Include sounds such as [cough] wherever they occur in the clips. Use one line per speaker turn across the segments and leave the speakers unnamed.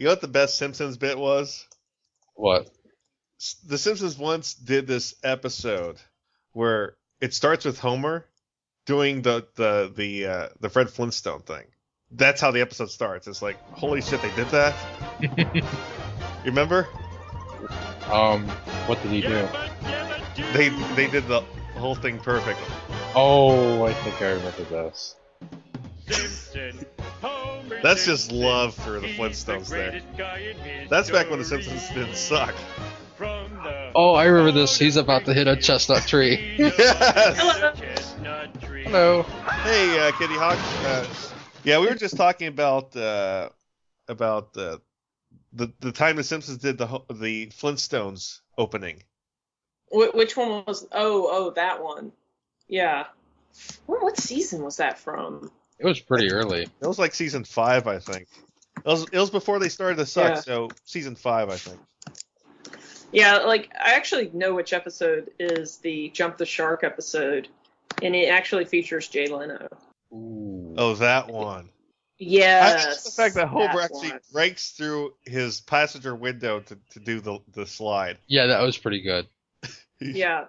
You know what the best Simpsons bit was?
What?
The Simpsons once did this episode where it starts with Homer doing the the the uh, the Fred Flintstone thing. That's how the episode starts. It's like, holy shit, they did that. [laughs] You remember?
Um, what did he do?
They they did the whole thing perfect.
Oh, I think I remember this.
That's just love for the Flintstones there. That's back when the Simpsons didn't suck.
Oh, I remember this. He's about to hit a chestnut tree. [laughs]
yes.
Hello.
Hey, uh, Kittyhawk. Uh, yeah, we were just talking about uh, about uh, the the time the Simpsons did the ho- the Flintstones opening.
Wh- which one was? Oh, oh, that one. Yeah. What, what season was that from?
It was pretty early.
It was like season five, I think. It was it was before they started to suck,
Yeah.
so season five, I think.
Yeah, like I actually know which episode is the Jump the Shark episode, and it actually features Jay Leno.
Ooh.
Oh, that one. I
Yes.
think the fact that Homer actually
one.
breaks through his passenger window to, to do the the slide.
Yeah, that was pretty good. [laughs]
Yeah.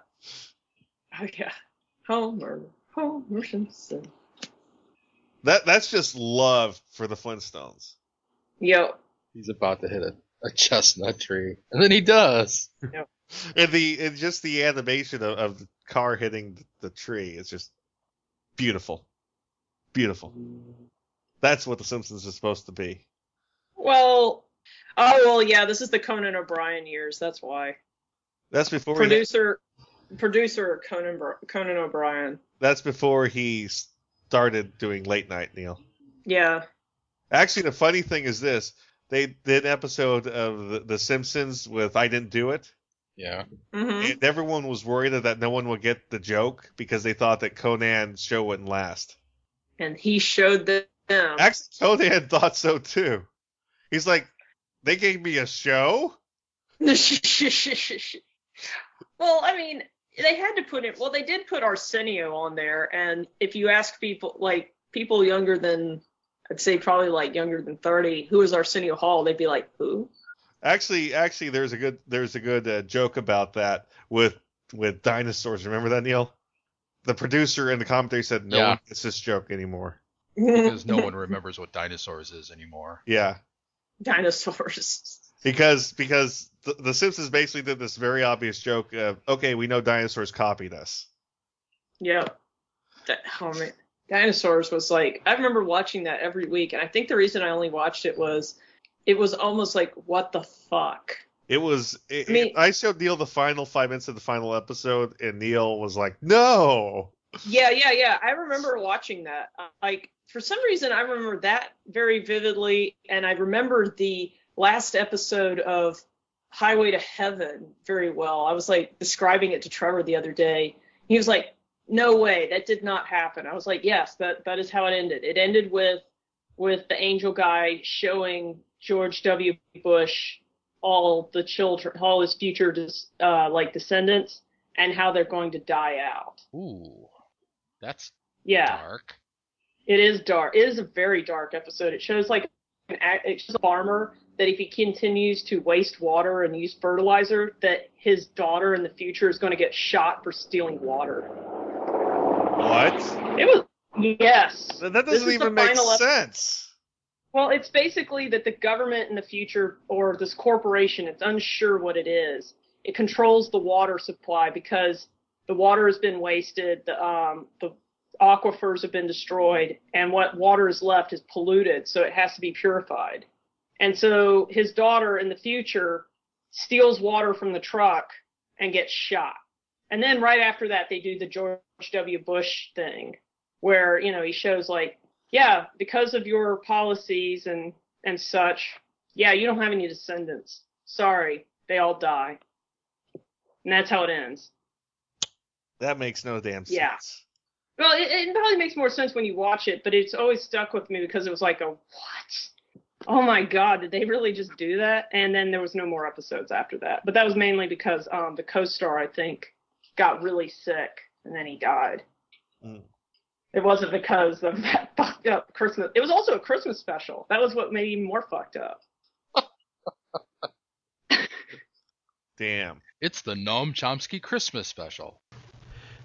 Oh yeah. Homer, Homer Simpson.
That that's just love for the Flintstones.
Yep.
He's about to hit a, a chestnut tree, and then he does. Yep.
And the and just the animation of, of the car hitting the tree is just beautiful. Beautiful. That's what the Simpsons is supposed to be.
Well. Oh well, yeah. This is the Conan O'Brien years. That's why.
That's before he,
Producer, producer Conan Conan O'Brien.
that's before he started doing late night, Neil.
Yeah.
Actually, the funny thing is this: they did an episode of the, the Simpsons with "I Didn't Do It,"
Yeah.
hmm
and everyone was worried that no one would get the joke because they thought that Conan's show wouldn't last.
And he showed them.
Actually, Conan [laughs] thought so too. He's like, "They gave me a show." [laughs]
well, I mean, they had to put it. Well, they did put Arsenio on there, and if you ask people, like people younger than, I'd say probably like younger than thirty, who is Arsenio Hall? They'd be like, who?
Actually, actually, there's a good there's a good uh, joke about that with with dinosaurs. Remember that, Neil? The producer in the commentary said no
Yeah.
one gets this joke anymore.
because no [laughs] one remembers what dinosaurs is anymore.
Yeah,
Dinosaurs.
Because because the, the Simpsons basically did this very obvious joke of okay, we know dinosaurs copied us.
Yeah. That, oh man, dinosaurs was like I remember watching that every week, and I think the reason I only watched it was it was almost like what the fuck.
It was. It,
I mean-
it- I showed Neil the final five minutes of the final episode, and Neil was like, "No."
Yeah, yeah, yeah. I remember watching that. Like for some reason, I remember that very vividly, and I remember the last episode of Highway to Heaven very well. I was like describing it to Trevor the other day. He was like, "No way, that did not happen." I was like, "Yes, that that is how it ended. It ended with with the angel guy showing George W. Bush all the children, all his future uh, like descendants, and how they're going to die out."
Ooh, that's
Yeah.
dark.
It is dark. It is a very dark episode. It shows like an act- it shows a farmer that if he continues to waste water and use fertilizer, that his daughter in the future is going to get shot for stealing water.
What?
It was yes.
That doesn't
is the
even make sense.
Well, it's basically that the government in the future, or this corporation, it's unsure what it is. It controls the water supply because the water has been wasted, the um, the aquifers have been destroyed, and what water is left is polluted, so it has to be purified. And so his daughter in the future steals water from the truck and gets shot. And then right after that, they do the George W. Bush thing, where you know he shows like yeah, because of your policies and and such, yeah, you don't have any descendants. Sorry, they all die. And that's how it ends.
That makes no damn sense.
Yeah. Well, it, it probably makes more sense when you watch it, but it's always stuck with me because it was like a what? Oh my God, did they really just do that? And then there was no more episodes after that. But that was mainly because um, the co star, I think, got really sick and then he died.
Mm.
It wasn't because of [laughs] that fucked up Christmas. It was also a Christmas special. That was what made him more fucked up. [laughs]
Damn.
It's the Noam Chomsky Christmas special.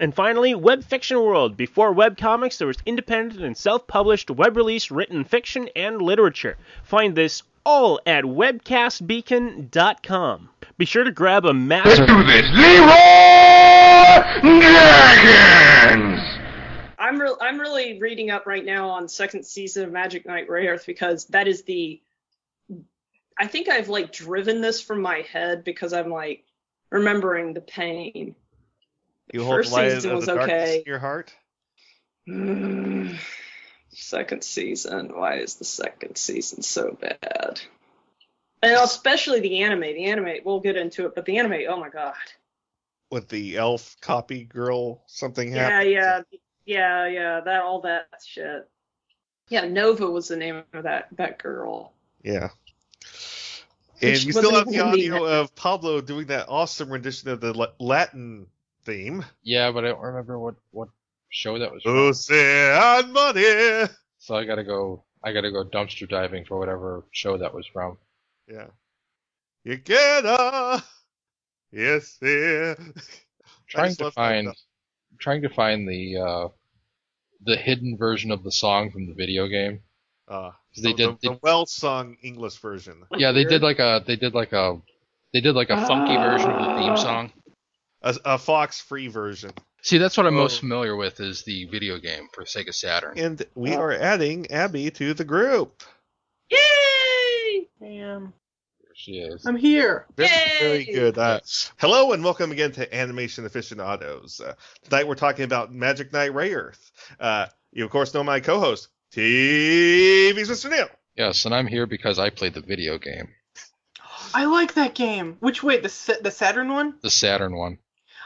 And finally, Web Fiction World. Before webcomics, there was independent and self published web release written fiction and literature. Find this all at webcastbeacon.com. Be sure to grab a massive.
Let's do this. Leroy Jenkins!
I'm re- I'm really reading up right now on second season of Magic Knight Rayearth because that is the I think I've like driven this from my head because I'm like remembering the pain.
You hold
First
light
season
of
was
the darkness
okay.
in your heart.
Mm, second season. Why is the second season so bad? And especially the anime. The anime. We'll get into it, but the anime. Oh my god.
With the elf copy girl, something
Yeah,
happened.
yeah, yeah, yeah. yeah. That all that shit. Yeah, Nova was the name of that that girl.
Yeah. And
Which
you still have the audio of Pablo doing that awesome rendition of the Latin theme.
Yeah, but I don't remember what what show that was. From.
Ocean money.
So I gotta go. I gotta go dumpster diving for whatever show that was from.
Yeah. You get a yes, yeah.
Trying to find, trying to find the uh, the hidden version of the song from the video game.
Uh,
'Cause they
the,
did-
the, the well sung English version.
Yeah, they did like a they did like a they did like a funky version of the theme song.
A, a Fox free version.
See, that's what I'm most
Oh.
familiar with is the video game for Sega Saturn.
And we
Oh.
are adding Abby to the group.
Yay!
Damn.
There she is.
I'm here.
Very,
Yay!
very good. Uh, hello and welcome again to Animation Aficionados. Uh, tonight we're talking about Magic Knight Rayearth. Uh, you of course know my co-host, TV's Mr. Neil.
Yes, and I'm here because I played the video game,
I like that game. Which wait, the the Saturn one?
the Saturn one.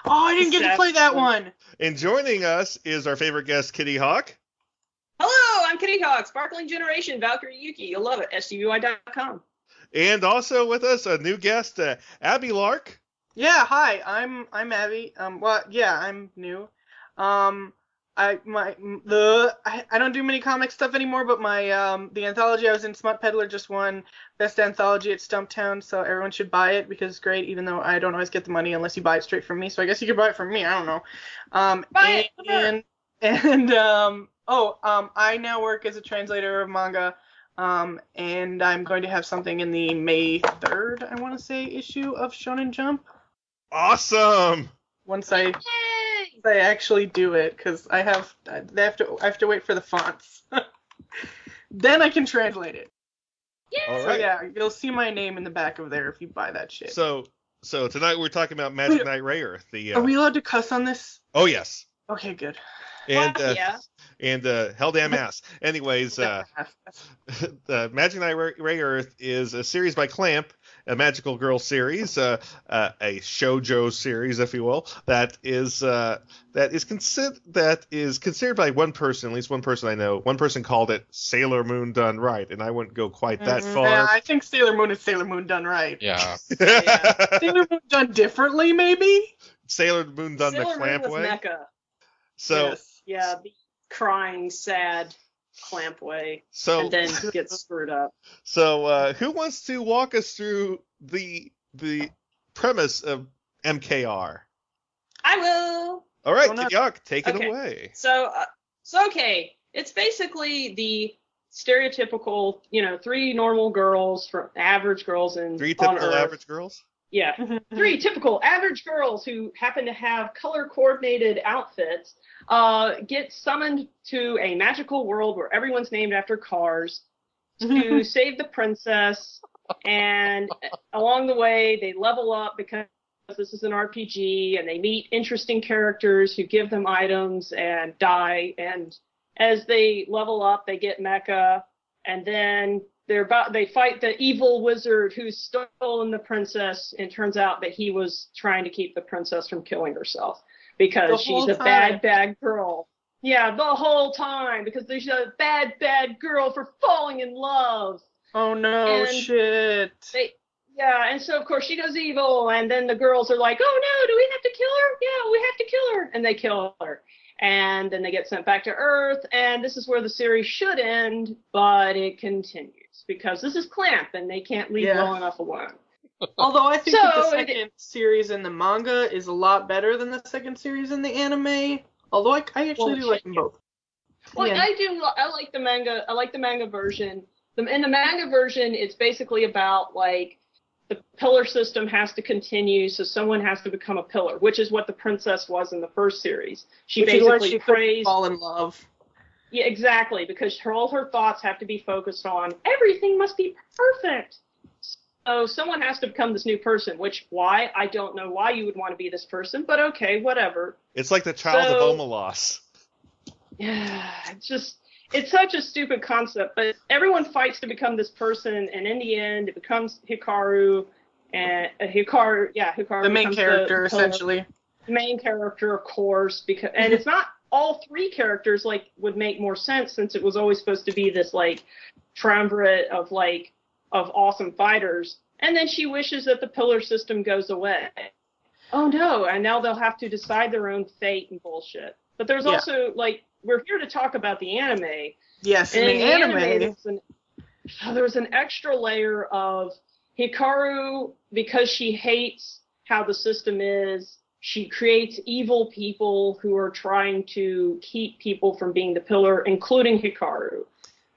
Oh, I didn't get to play that one.
And joining us is our favorite guest, Kittyhawk.
Hello, I'm Kittyhawk, Sparkling Generation, Valkyrie Yuki. You'll love it. SGVY.com.
And also with us, a new guest, uh, Abby Lark.
Yeah, hi. I'm I'm Abby. Um, well, yeah, I'm new. Um, I my the I, I don't do many comic stuff anymore, but my um the anthology I was in, Smut Peddler, just won best anthology at Stumptown, so everyone should buy it because it's great. Even though I don't always get the money unless you buy it straight from me, so I guess you could buy it from me. I don't know. Um,
Buy it,
and and um oh um I now work as a translator of manga. Um, and I'm going to have something in the May 3rd, I want to say, issue of Shonen Jump.
Awesome.
Once I
Yay!
I actually do it because I have I have to I have to wait for the fonts. [laughs] then I can translate it.
All
So yeah, you'll see my name in the back of there if you buy that shit.
So, so tonight we're talking about Magic Knight Rayearth. The uh,
Are we allowed to cuss on this?
oh yes,
Okay, good.
and
Fuck
uh,
yeah.
and uh, hell damn ass. Anyways, [laughs] uh, [laughs] the Magic Knight Ray Rayearth is a series by Clamp, a magical girl series, uh, uh, a shojo series, if you will, that is uh, that is considered that is considered by one person, at least one person I know. One person called it Sailor Moon done right, and I wouldn't go quite that
Mhm.
far.
Yeah, I think Sailor Moon is Sailor Moon done right.
Yeah, [laughs]
Sailor Moon done differently, maybe.
Sailor Moon done
Sailor
the
Moon
Clamp
was
way.
Mecha.
So
yes.
Yeah, the crying, sad clamp way,
so
and then [laughs] gets screwed up.
So, uh, who wants to walk us through the the premise of MKR?
I will.
All right,
Why not?
Tigyok, take it away.
So, uh, so okay, it's basically the stereotypical, you know, three normal girls from average girls and
Three typical
Earth.
average girls.
Yeah, [laughs] three typical average girls who happen to have color coordinated outfits uh, get summoned to a magical world where everyone's named after cars to [laughs] save the princess. And along the way, they level up because this is an RPG and they meet interesting characters who give them items and die. And as they level up, they get mecha. And then they're about they fight the evil wizard who's stolen the princess, and turns out that he was trying to keep the princess from killing herself because she's a
time.
bad bad girl. Yeah, the whole time because there's a bad bad girl for falling in love.
Oh no,
And-
shit.
They yeah, and so of course she goes evil, and then the girls are like, "Oh no, do we have to kill her? Yeah, we have to kill her," and they kill her, and then they get sent back to Earth, and this is where the series should end, but it continues because this is Clamp, and they can't leave
Yeah.
well enough alone.
Although I think that the
So, it-
second series in the manga is a lot better than the second series in the anime. Although I, I actually
Well,
do like them both.
Well,
Yeah.
I do. I like the manga. I like the manga version. The, in the manga version, it's basically about like the pillar system has to continue, so someone has to become a pillar, which is what the princess was in the first series. She
Which
basically
she
prays.
fall in love.
Yeah, exactly, because her, all her thoughts have to be focused on everything must be perfect. So someone has to become this new person, which why I don't know why you would want to be this person, but okay, whatever.
It's like the child
So-
of Omelas. [sighs]
Yeah, it's just it's such a stupid concept, but everyone fights to become this person, and in the end, it becomes Hikaru, and uh, Hikaru, yeah, Hikaru,
The main
becomes
character,
the pillar.
essentially.
main character, of course, because and it's not all three characters like would make more sense since it was always supposed to be this like triumvirate of like of awesome fighters, and then she wishes that the pillar system goes away. Oh no! And now they'll have to decide their own fate and bullshit. But there's
Yeah.
also like we're here to talk about the anime,
Yes, in
and
the,
in
anime.
there's an, oh, there's an extra layer of Hikaru because she hates how the system is. She creates evil people who are trying to keep people from being the pillar, including Hikaru.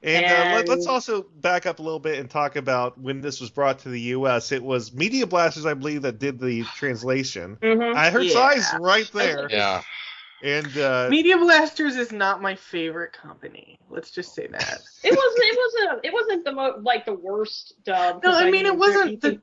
And, uh, let, let's also back up a little bit and talk about when this was brought to the U.S. It was Media Blasters, I believe, that did the translation.
Mm-hmm.
I heard
Yeah.
size right there, [laughs]
Yeah.
and uh,
Media Blasters is not my favorite company. Let's just say that.
It wasn't. It wasn't. It wasn't the mo- like the worst dub.
No,
'cause
I mean it wasn't the.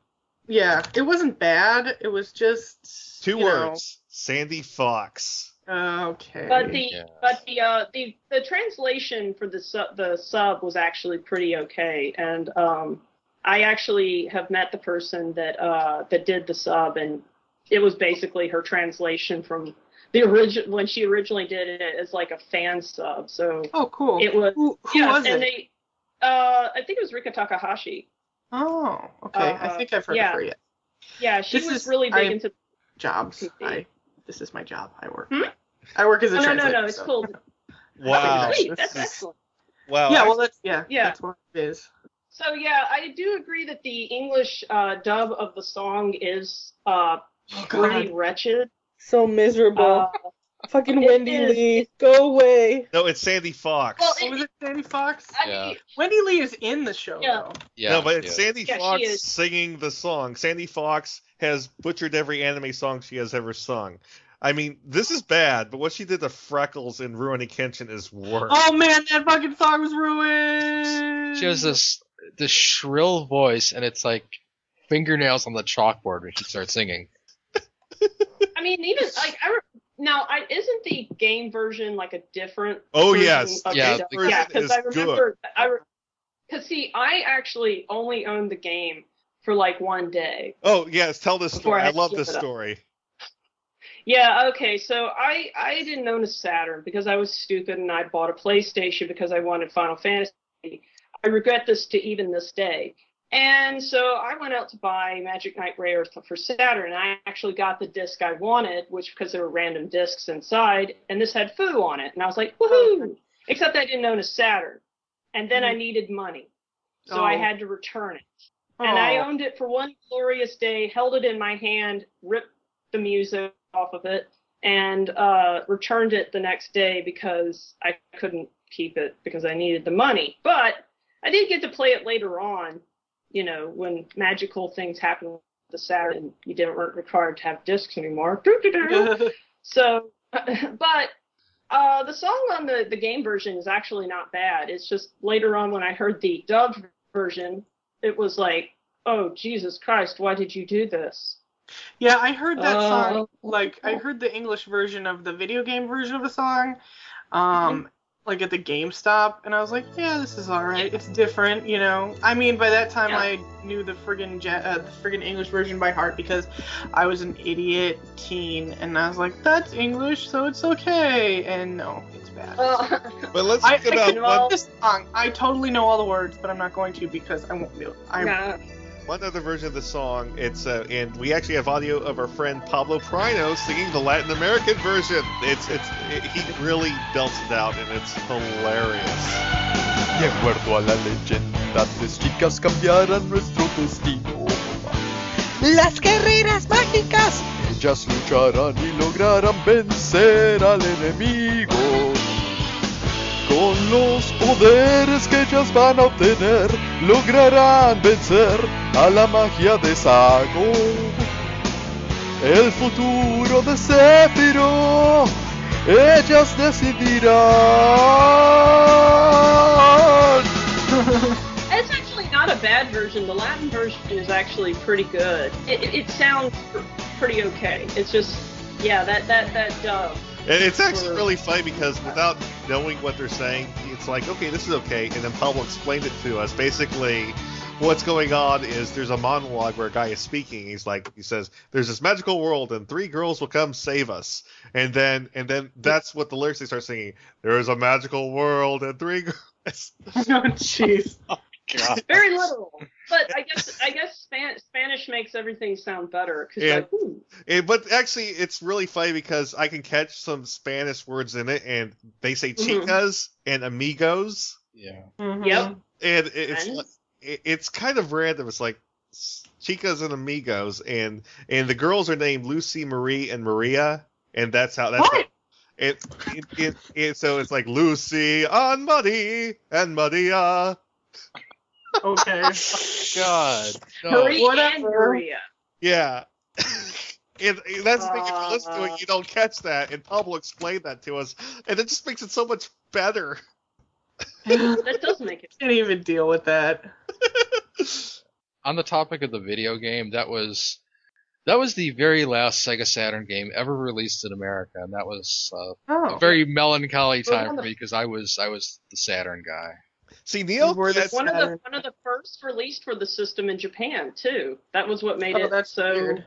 Yeah, it wasn't bad. It was just
two
you know,
words: Sandy Fox.
Okay.
But the
Yeah.
but the uh the the translation for the sub the sub was actually pretty okay, and um I actually have met the person that uh that did the sub, and it was basically her translation from the original when she originally did it as like a fan sub. So
oh, cool.
it was
who who
yeah,
was
and
it?
they uh I think it was Rika Takahashi.
oh, okay. I
uh,
think I've heard
yeah.
of her yet.
Yeah, she
This
was
is-
really big
I-
into.
Jobs. I. This is my job. I work.
Hmm?
I work as a
No, no, no, no, it's
so-
cool. [laughs]
Wow,
Sweet,
this
that's
is-
excellent.
wow.
Yeah, well, that's yeah.
Yeah.
That's what it is.
So yeah, I do agree that the English uh, dub of the song is uh,
Oh
pretty wretched.
so miserable.
Uh,
Fucking
it
Wendy
is.
Lee, go away.
no, it's Sandy Fox.
Well, oh,
What was it, Sandy Fox?
I
Yeah.
mean,
Wendy Lee is in the show
Yeah.
though.
Yeah.
no, but it's
yeah.
Sandy
Yeah,
Fox singing the song. Sandy Fox has butchered every anime song she has ever sung. I mean, this is bad, but what she did to Freckles in Rurouni Kenshin is worse.
Oh man, that fucking song was ruined.
She has this this shrill voice, and it's like fingernails on the chalkboard when she starts singing.
I mean, even like I re- now, I isn't the game version like a different?
Oh, yes.
of
Yeah,
the-
the
yeah, because I
is
remember I. Because see, I actually only owned the game for like one day.
Oh yes, tell this story.
I
I love this story.
Yeah, okay, so I I didn't own a Saturn because I was stupid and I bought a PlayStation because I wanted Final Fantasy. I regret this to even this day. And so I went out to buy Magic Knight Rare for Saturn. And I actually got the disc I wanted, which because there were random discs inside, and this had Fuu on it, and I was like, woohoo! Except I didn't own a Saturn, and then I needed money, so I
Oh.
had to return it. And I owned it for one glorious day, held it in my hand, ripped the music off of it, and uh, returned it the next day because I couldn't keep it because I needed the money. But I did get to play it later on, you know, when magical things happened with the Saturn and you didn't weren't required to have discs anymore. [laughs] So, [laughs] but uh, the song on the, the game version is actually not bad. It's just later on when I heard the dubbed version, it was like, oh, Jesus Christ, why did you do this?
Yeah, I heard that
Uh,
song. Like, I heard the English version of the video game version of the song. Um, like at the GameStop, and I was like, yeah, this is all right. It's different, you know. I mean, by that time
Yeah.
I knew the friggin' ja- uh, the friggin' English version by heart because I was an idiot teen, and I was like, that's English, so it's okay. And no, it's bad. [laughs] [laughs]
But let's
I, I
talk about
can
well-
this song. I totally know all the words, but I'm not going to because I won't do it. I'm
nah.
One other version of the song. It's uh, and we actually have audio of our friend Pablo Prino singing the Latin American version. It's it's it, he really belts it out, and it's hilarious.
De acuerdo a la leyenda, tres chicas cambiarán nuestro destino.
Las guerreras mágicas.
Ellas lucharán y lograrán vencer al enemigo. Con los poderes que ellas van a obtener, lograrán vencer a la magia de Sago. El futuro de Céfiro, ellas decidirán. [laughs]
It's actually not a bad version. The Latin version is actually pretty good. It, it, it sounds pretty okay. It's just, yeah, that that that dub.
And it's actually really funny because without knowing what they're saying, it's like, okay, this is okay. And then Pablo explained it to us. Basically, what's going on is there's a monologue where a guy is speaking. He's like, he says, "There's this magical world, and three girls will come save us." And then, and then that's what the lyrics they start singing. There is a magical world, and three girls. [laughs]
oh jeez. [laughs] [laughs]
Very literal. But I guess I guess Span- Spanish makes everything sound better because
Yeah.
like, ooh,
Eh, but actually, it's really funny because I can catch some Spanish words in it, and they say
Mhm.
chicas and amigos.
Yeah.
Mhm.
Yep.
and it's
And?
it's kind of random. It's like chicas and amigos, and and the girls are named Lucy, Marie, and Maria, and that's how that's
What?
how- it, it, it, it so it's like Lucy and Marie and Maria.
Okay. [laughs]
God. No.
Marie
whatever.
and Maria.
Yeah. [laughs] And and that's the thing, if you listen to
Uh.
it, you don't catch that. And Pablo explained that to us, and it just makes it so much better. [laughs]
That does make it.
Can't even deal with that.
On the topic of the video game, that was that was the very last Sega Saturn game ever released in America, and that was uh,
Oh.
a very melancholy time for me because I was I was the Saturn guy.
See, Neil,
Were the
gets-
One of the one of the first released for the system in Japan too. That was what made
Oh,
it
that's
so.
weird.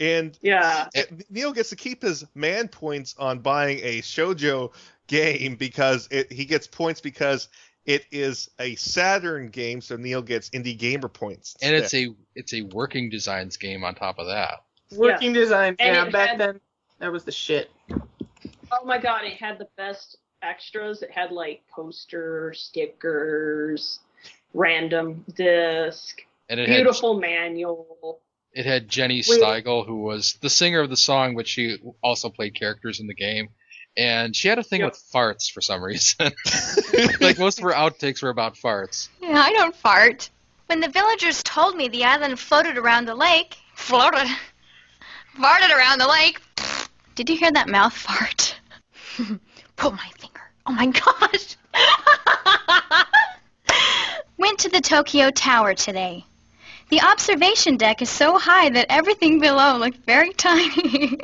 and
Yeah.
Eh, Neil gets to keep his man points on buying a shojo game because it, he gets points because it is a Saturn game, so Neil gets indie gamer points.
And it's a it's a working designs game on top of that.
Working design.
And
yeah, back
had-
then that was the shit.
Oh my god, it had the best extras. It had like posters, stickers, random disc,
And it
beautiful manual.
it had Jenny
Wait.
Stigile, who was the singer of the song, but she also played characters in the game. And she had a thing
Yep.
with farts for some reason. [laughs] like most of her outtakes were about farts.
Yeah, I don't fart. When the villagers told me the island floated around the lake, floated, farted around the lake. Did you hear that mouth fart? [laughs] Pull my finger. Oh my [laughs] gosh. Went to the Tokyo Tower today. The observation deck is so high that everything below looked very [laughs] tiny.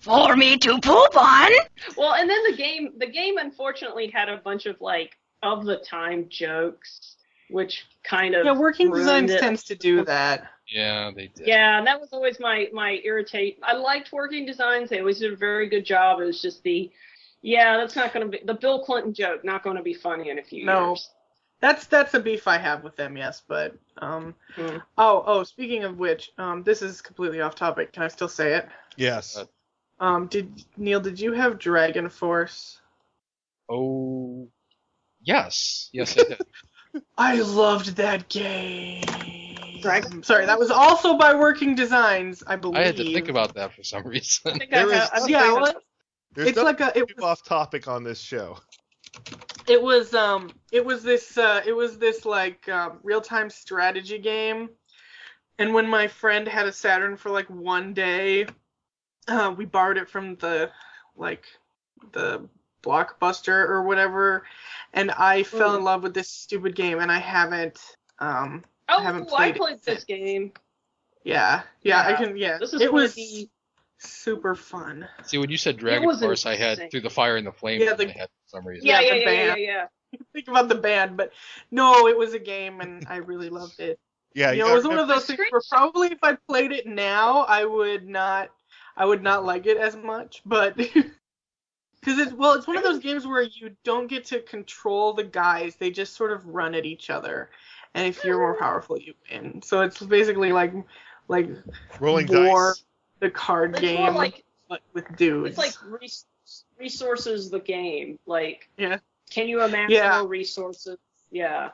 For me to poop on.
Well, and then the game the game unfortunately had a bunch of like of the time jokes, which kind of
Yeah, working designs
it.
tends to do that.
Yeah, they did.
Yeah, and that was always my my irritate. I liked working designs; they always did a very good job. It was just the, yeah, that's not going to be the Bill Clinton joke. Not going to be funny in a few years.
No.
years.
That's that's a beef I have with them, yes, but um
Hmm.
oh oh speaking of which, um this is completely off topic. Can I still say it?
yes.
Um did Neil, did you have Dragon Force?
Oh, yes, yes, I did. [laughs]
I loved that game.
Dragon
Sorry, that was also by Working Designs, I believe.
I had to think about that for some
I
reason.
think
There
I
is
have, I
Yeah, well,
There's
it's like a it was
off topic on this show.
it was um it was this uh it was this like um, real time strategy game. And when my friend had a saturn for like one day uh we borrowed it from the like the blockbuster or whatever. And i fell in
Mm.
love with this stupid game and i haven't um
oh,
haven't
I
played it
played this game.
yeah. Yeah, i can yeah.
This is
it was
the
super fun
See, when you said Dragon
was
Force, I had. Through the Fire and the Flames.
Yeah,
and
the-
I had some reason.
Yeah,
Yeah,
yeah,
the
yeah, yeah, yeah. [laughs]
think about the band, but no, it was a game and I really loved it.
Yeah,
you know,
gotta
it was one of those things where probably if I played it now, I would not, I would not like it as much. But [laughs] because it's well, it's one of those games where you don't get to control the guys; they just sort of run at each other, and if you're more powerful, you win. So it's basically like, like
rolling
war,
dice.
The card
It's
game,
like
with dudes.
it's like res- resources the game. Like,
Yeah.
can you imagine
Yeah.
resources? Yeah.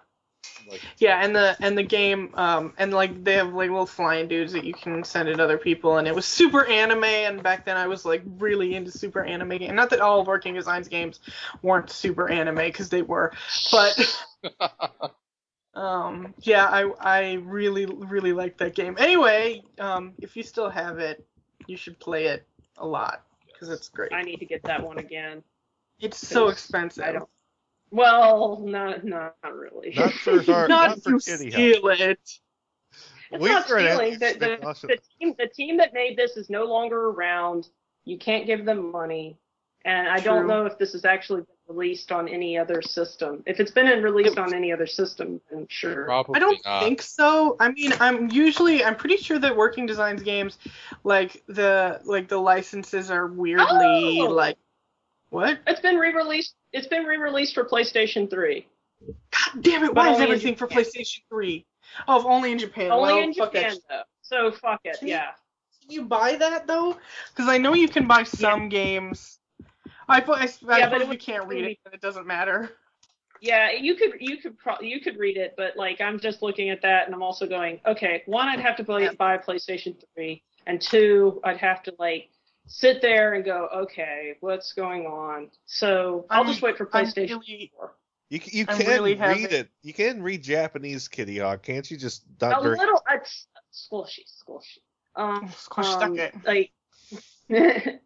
Yeah, and the and the game, um, and like they have like little flying dudes that you can send at other people, and it was super anime. And back then, I was like really into super anime game. Not that all of Working Designs games weren't super anime, because they were, but [laughs] um, yeah, I I really really liked that game. Anyway, um, if you still have it, you should play it a lot because it's great.
I need to get that one again.
It's so expensive.
I don't. Well, not not really.
Not for hard, [laughs]
Not
not for
you
kitty
steal it.
It's
We
not stealing. The, the,
Awesome.
the team the team that made this is no longer around. You can't give them money, and I don't know if this has actually been released on any other system. If it's been released on any other system, then sure.
Probably
I don't
not.
think so. I mean, I'm usually I'm pretty sure that Working Designs games, like the like the licenses are weirdly
Oh!
like what?
It's been re-released. It's been re-released for PlayStation 3.
God damn it!
But
Why is everything for PlayStation 3? Oh, if only in Japan.
Only
well,
in Japan though. So fuck it.
Can you-
Yeah.
Can you buy that though? Because I know you can buy some games. I, fu- I, I
Yeah, but it
you can't read it, and it doesn't matter.
Yeah, you could you could pro- you could read it, but like I'm just looking at that and I'm also going, okay, one I'd have to play, buy a PlayStation 3, and two I'd have to like sit there and go, okay, what's going on? So I'll
I'm-
just wait for PlayStation
really-
4.
You, you
I'm
can
really
read
having-
it. You can read Japanese, Kittyhawk, can't you? Just
A
not very.
little, it's squishy, squishy. Um,
Squish stuck
um,
it.
like, [laughs]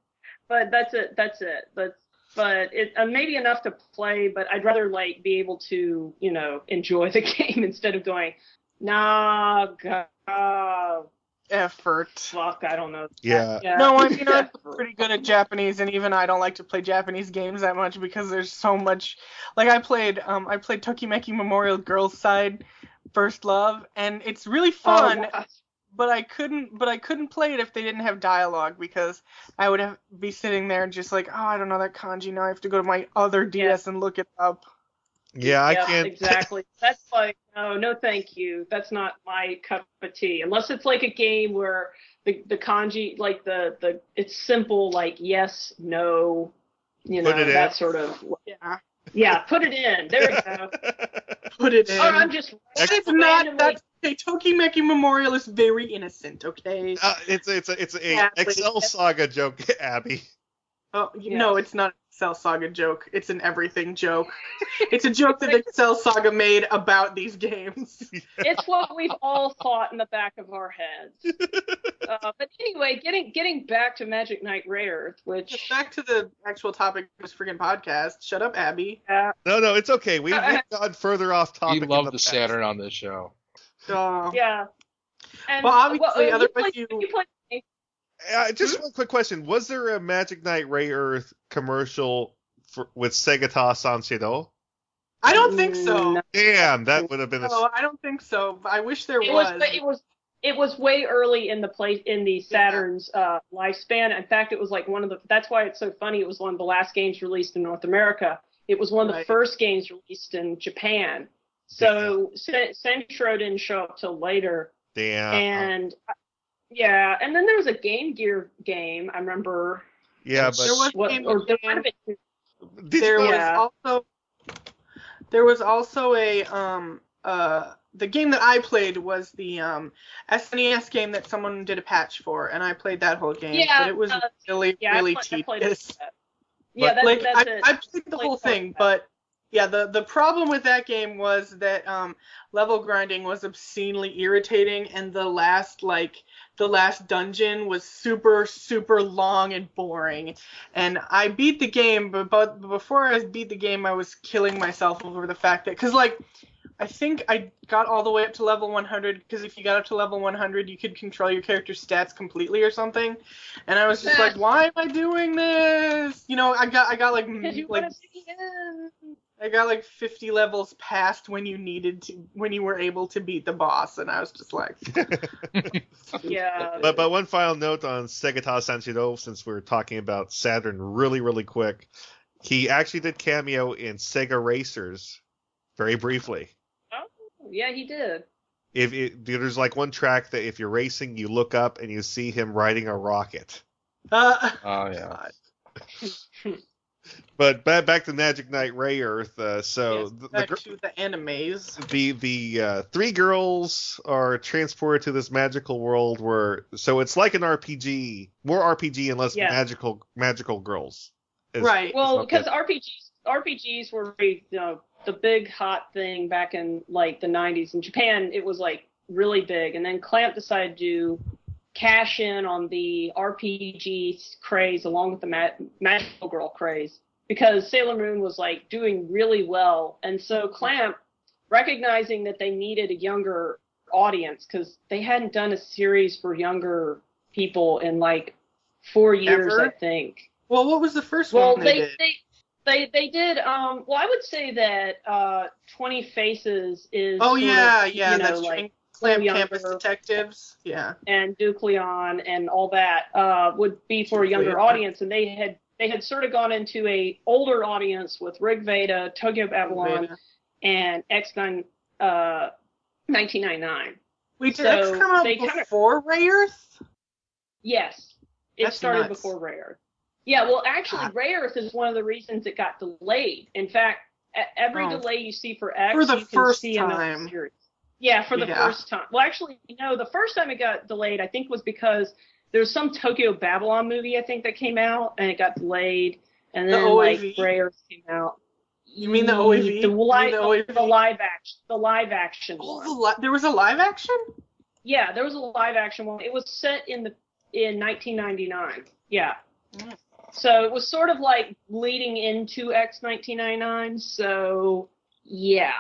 but that's it. That's it. But but it uh, maybe enough to play. But I'd rather like be able to you know enjoy the [laughs] game instead of going, nah, God,
Effort.
fuck, I don't know.
Yeah.
yeah.
No, I mean I'm [laughs] pretty good at Japanese, and even I don't like to play Japanese games that much because there's so much. Like I played, um, I played Tokimeki Memorial Girls Side, First Love, and it's really fun.
Oh,
but I couldn't, but I couldn't play it if they didn't have dialogue because I would have be sitting there and just like, oh, I don't know that kanji. Now I have to go to my other DS and look it up.
Yeah, I
yeah,
can't.
exactly. [laughs] That's like no, no, thank you. That's not my cup of tea. Unless it's like a game where the the kanji, like the the, it's simple, like yes, no, you know, that
in.
sort of.
Yeah,
Yeah, put it in. There you go. [laughs]
put it in.
Or I'm just.
it's not
randomly-
that. Okay, Tokimeki Memorial is very innocent. Okay.
Uh, it's it's a, it's a
Yeah, please.
Excel saga joke, [laughs] Abby.
Oh no, it's not an Excel Saga joke. It's an everything joke. [laughs] it's a joke that Excel Saga made about these games. [laughs]
It's what we've all thought in the back of our heads. Uh, but anyway, getting getting back to Magic Knight Rayearth, which
Back to the actual topic of this freaking podcast. Shut up, Abby.
uh,
No, no, it's okay. We've, we've gone further off topic. in
love
the
the. Saturn on this show.
Oh.
yeah. And,
Well, obviously,
uh,
otherwise
you,
you-
played, you played
Uh, just one quick question: Was there a Magic Knight Rayearth commercial for, with Segata Sanshiro?
I don't think so.
No.
Damn, that would have been a.
No, I don't think so. I wish there
it
was.
was it was it was way early in the place in the Saturn's uh, lifespan. In fact, it was like one of the. That's why it's so funny. It was one of the last games released in North America. It was one of the
Right.
first games released in Japan. So Sen- Centro didn't show up till later.
Damn.
and yeah, and then there was a Game Gear game. I remember.
yeah, but
there was
What, or there might have been two.
there was
Yeah.
also there was also a um uh the game that I played was the um SNES game that someone did a patch for, and I played that whole game.
Yeah,
but it was
uh,
really
Yeah,
really
I, played, I played
tedious.
that. Yeah, that's,
like
that's
I,
it.
I played the
Played
whole thing,
that.
but yeah, the the problem with that game was that um level grinding was obscenely irritating, and the last like the last dungeon was super super long and boring. And I beat the game, but, but before I beat the game, I was killing myself over the fact that because like I think I got all the way up to level 100 because if you got up to level 100, you could control your character's stats completely or something. And I was just like, [laughs] why am I doing this? You know, I got I got like [laughs] like
want to see him.
I got like 50 levels past when you needed to when you were able to beat the boss, and I was just like, [laughs]
Yeah.
But but one final note on Segata Sanshiro, since we're talking about Saturn really really quick, he actually did cameo in Sega Racers, very briefly.
Oh, yeah, he did.
If it, there's like one track that if you're racing, you look up and you see him riding a rocket.
uh,
Oh yeah. [laughs]
God.
But back back to Magic Knight Rayearth. Uh, so
Yes,
the, the
back
gr-
to the animes.
the the uh, three girls are transported to this magical world where so it's like an RPG, more RPG and less
Yeah.
magical magical girls. Is-
Right.
Well, because RPGs RPGs were very, you know, the big hot thing back in like the 90s in Japan. It was like really big, and then Clamp decided to cash in on the RPG craze along with the ma- magical girl craze because Sailor Moon was like doing really well, and so Clamp, recognizing that they needed a younger audience because they hadn't done a series for younger people in like four years,
Ever?
I think.
Well, what was the first
Well,
one
they,
they did?
they they they did. Um, well, I would say that uh, Twenty Faces is.
oh
sort of,
yeah, yeah,
you know,
that's
like younger-
Campus Detectives. Yeah.
and Duklyon and all that uh, would be for a younger audience, and they had they had sort of gone into a older audience with Rig Veda, Tokyo Babylon,
Veda.
and X Nine uh, 1999.
Wait, did
So,
X come out
they kinda-
before Rayearth?
Yes, it
That's
started
nuts.
before Ray Earth. Yeah, well, actually,
God.
Rayearth is one of the reasons it got delayed. In fact, every
Oh.
delay you see for X,
For the
you can
first
see another
time.
series. Yeah, for the
Yeah.
first time. Well, actually, no, the first time it got delayed, I think, was because there was some Tokyo Babylon movie, I think, that came out and it got delayed, and
The
then
OAV?
like Ray came out.
You mean the OAV?
The, live,
the
the, live action, the live action
Oh,
one.
the li- there was a live action?
Yeah, there was a live action one. It was set in the in 1999. Yeah.
Mm.
So it was sort of like leading into X 1999. So yeah.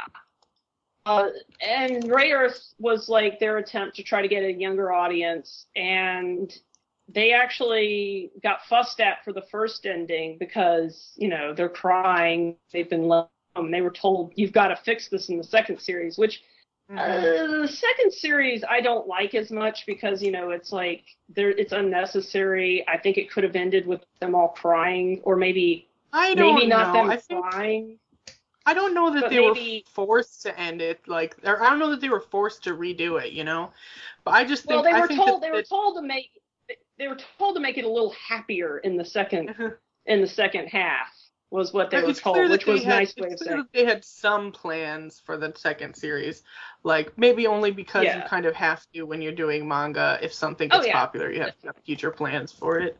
Uh, and Rayearth was like their attempt to try to get a younger audience, and they actually got fussed at for the first ending because you know they're crying. They've been left. Um, they were told you've got to fix this in the second series, which uh, the second series I don't like as much because you know it's like there it's unnecessary. I think it could have ended with them all crying, or maybe
I don't
maybe not
know.
them
I think
crying.
I don't know that
But
they
maybe-
were forced to end it. Like, or I don't know that they were forced to redo it. You know, but I just
Well,
think
they
I
were
think
told
that,
they were told to make they were told to make it a little happier in the second uh-huh. in the second half was what they
But
were told, which was
they had,
nice way of saying.
they had some plans for the second series, like maybe only because
Yeah.
you kind of have to when you're doing manga. If something
Oh,
gets
yeah.
popular, you have to have future plans for it.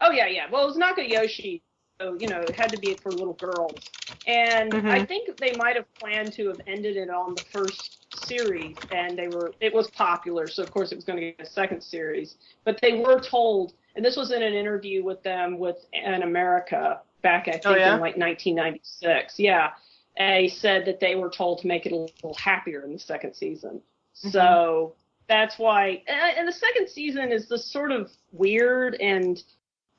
Oh yeah, yeah. Well, it was Nakayoshi, so you know it had to be for little girls. And
Mhm.
I think they might have planned to have ended it on the first series, and they were it was popular, so of course it was going to get a second series. But they were told, and this was in an interview with them with an America back I think
Oh, yeah?
in like 1996. Yeah, they said that they were told to make it a little happier in the second season.
Mm-hmm.
So that's why, and and the second season is the sort of weird and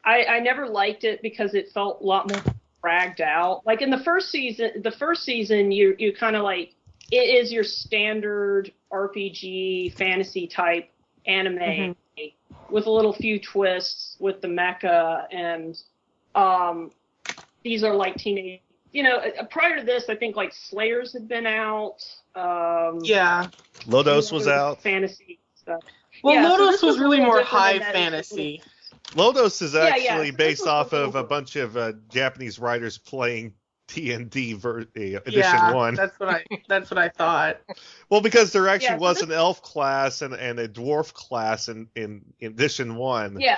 I, I never liked it because it felt a lot more dragged out. Like in the first season, the first season, you you kind of like it is your standard RPG fantasy type anime
Mhm.
with a little few twists with the mecha and um these are like teenage. You know, uh, prior to this, I think like Slayers had been out. Um,
Yeah.
Lodoss was out.
Fantasy stuff.
Well,
Yeah,
Lodoss
this
was
a
really more high
in that it's a little-
fantasy.
Lodoss is
Yeah, yeah,
actually based off of a bunch of uh, Japanese writers playing D&D ver- uh, edition
yeah,
one.
that's what I [laughs] that's what I thought.
Well, because there actually
Yeah, so
was
this-
an elf class and, and a dwarf class in, in, in edition one.
Yeah.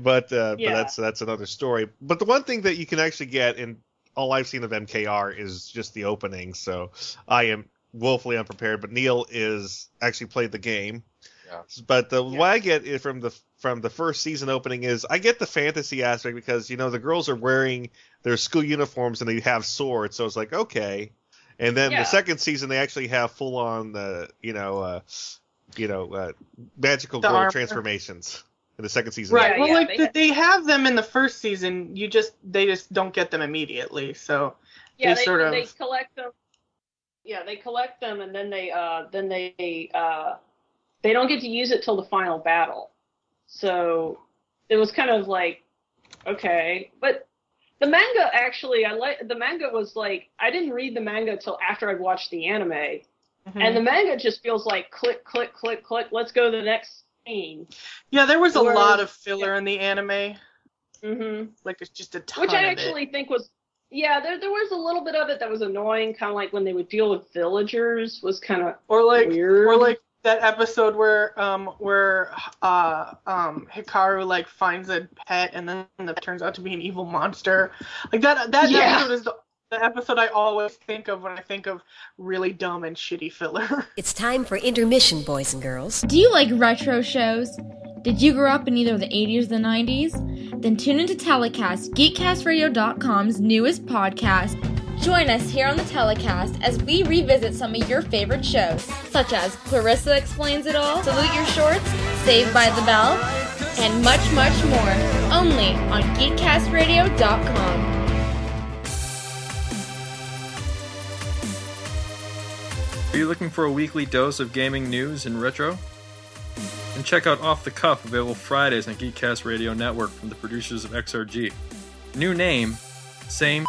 But uh,
Yeah.
but that's that's another story. But the one thing that you can actually get, in all I've seen of MKR is just the opening, so I am woefully unprepared. But Neil is actually played the game.
Yeah.
But the
Yeah.
what I get is from the from the first season opening is I get the fantasy aspect because you know the girls are wearing their school uniforms and they have swords, so it's like okay. And then
Yeah.
the second season, they actually have full on, uh, you know, uh, you know, uh, magical
The
girl
armor.
transformations in the second season.
Right.
Yeah,
well,
yeah,
like
they
they, they have them in the first season. You just they just don't get them immediately. So
Yeah,
They
they,
sort of-
they collect them. Yeah, they collect them and then they uh then they uh they don't get to use it till the final battle. So it was kind of like okay, but the manga actually I like the manga was like I didn't read the manga till after I'd watched the anime.
Mm-hmm.
And the manga just feels like click click click click let's go to the next scene.
yeah, there was a lot of filler in the anime.
Mhm.
Like it's just a ton.
Which I actually think was, yeah, there there was a little bit of it that was annoying, kind of like when they would deal with villagers was kind of
or like
weird.
or like that episode where um where uh um Hikaru like finds a pet and then it turns out to be an evil monster. Like that that
Yeah.
episode is the, the episode I always think of when I think of really dumb and shitty filler. [laughs]
It's time for intermission, boys and girls.
Do you like retro shows? Did you grow up in either the 80s or the 90s? Then tune into Telecast, GeekCastRadio.com's newest podcast. Join us here on the Telecast as we revisit some of your favorite shows, such as Clarissa Explains It All, Salute Your Shorts, Saved by the Bell, and much, much more, only on GeekCastRadio.com.
Are you looking for a weekly dose of gaming news and retro? And check out Off the Cuff, available Fridays on Geekcast Radio Network from the producers of XRG. New name, same.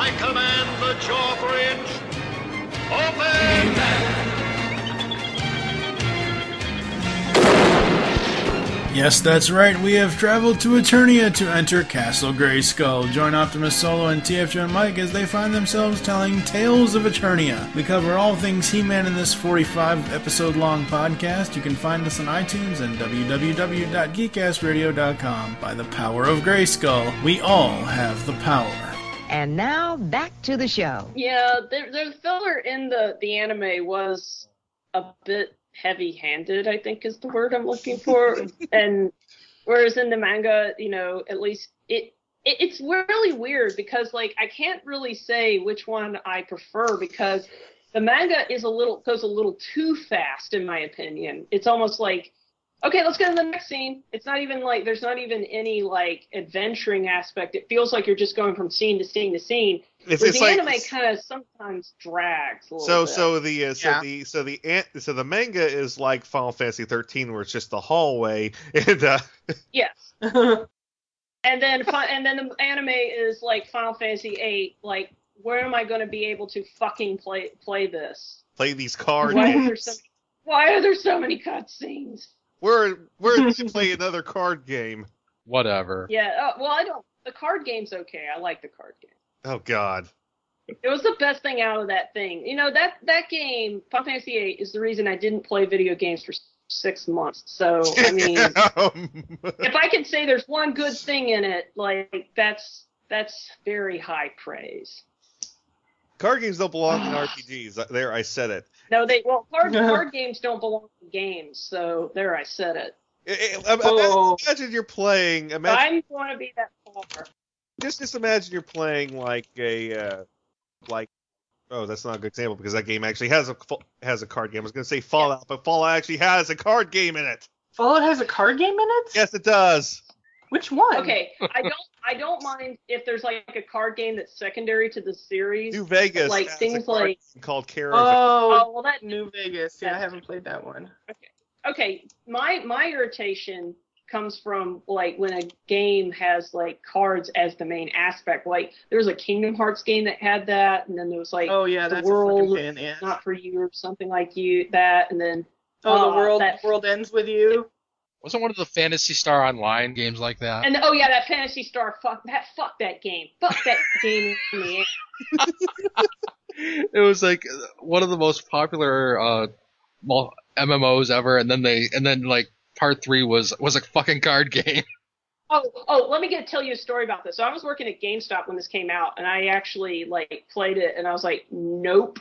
I command the drawbridge.
Yes, that's right. We have traveled to Eternia to enter Castle Grayskull. Join Optimus Solo and TFJ and Mike as they find themselves telling tales of Eternia. We cover all things He-Man in this 45 episode long podcast. You can find us on iTunes and www.geekcastradio.com. By the power of Grayskull, we all have the power.
And now back to the show.
Yeah, the, the filler in the the anime was a bit heavy-handed. I think is the word I'm looking for. [laughs] and whereas in the manga, you know, at least it, it it's really weird because like I can't really say which one I prefer because the manga is a little goes a little too fast in my opinion. It's almost like okay, let's get to the next scene. It's not even like there's not even any like adventuring aspect. It feels like you're just going from scene to scene to scene.
It's- it's
the
like-
anime kind of sometimes drags a little
So
bit.
so the uh, so
Yeah.
the so the so the manga is like Final Fantasy 13 where it's just the hallway [laughs] and uh,
Yes. [laughs] and then and then the anime is like Final Fantasy VIII. Like, where am I going to be able to fucking play play this?
play these card
Why are
games.
there so Why are there so many cutscenes?
Where where to [laughs] play another card game?
Whatever.
Yeah. Uh, well, I don't. The card game's okay. I like the card game.
Oh God.
It was the best thing out of that thing. You know that that game, Final Fantasy VIII, is the reason I didn't play video games for six months. So I [laughs] mean, if I can say there's one good thing in it, like that's that's very high praise.
Card games don't belong in [sighs] RPGs. There, I said it.
No, they well card [laughs] card games don't belong to games. So there, I said it.
I- I- Imagine you're playing. Imagine
I'm going to be that far.
just just imagine you're playing like a uh, like oh that's not a good example because that game actually has a has a card game. I was gonna say Fallout, but Fallout actually has a card game in it.
Fallout has a card game in it?
Yes, it does.
Which one?
Okay, I don't [laughs] I don't mind if there's like a card game that's secondary to the series.
New Vegas
like
has a
things
card
like
game called Caravan.
Oh,
oh well that
New Vegas. Yeah, I haven't played that one.
okay, okay. my my irritation comes from like when a game has like cards as the main aspect. Like there was a Kingdom Hearts game that had that, and then there was like
Oh yeah,
the
that's
world
pain in the
not for you or something like you that, and then
Oh, the
uh,
world
that-
world ends with you.
Wasn't one of the Phantasy Star Online games like that?
and oh yeah, that Phantasy Star fuck that fuck that game, fuck that [laughs] game in the ass.
it was like one of the most popular uh, MMOs ever, and then they and then like part three was was a fucking card [laughs] game.
Oh, oh, let me get tell you a story about this. So I was working at GameStop when this came out, and I actually like played it, and I was like, nope.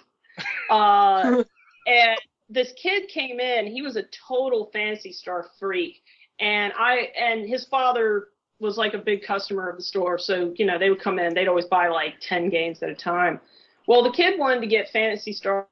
Uh, [laughs] and this kid came in. He was a total Phantasy Star freak, and I and his father was like a big customer of the store. So you know they would come in. They'd always buy like ten games at a time. Well, the kid wanted to get Phantasy Star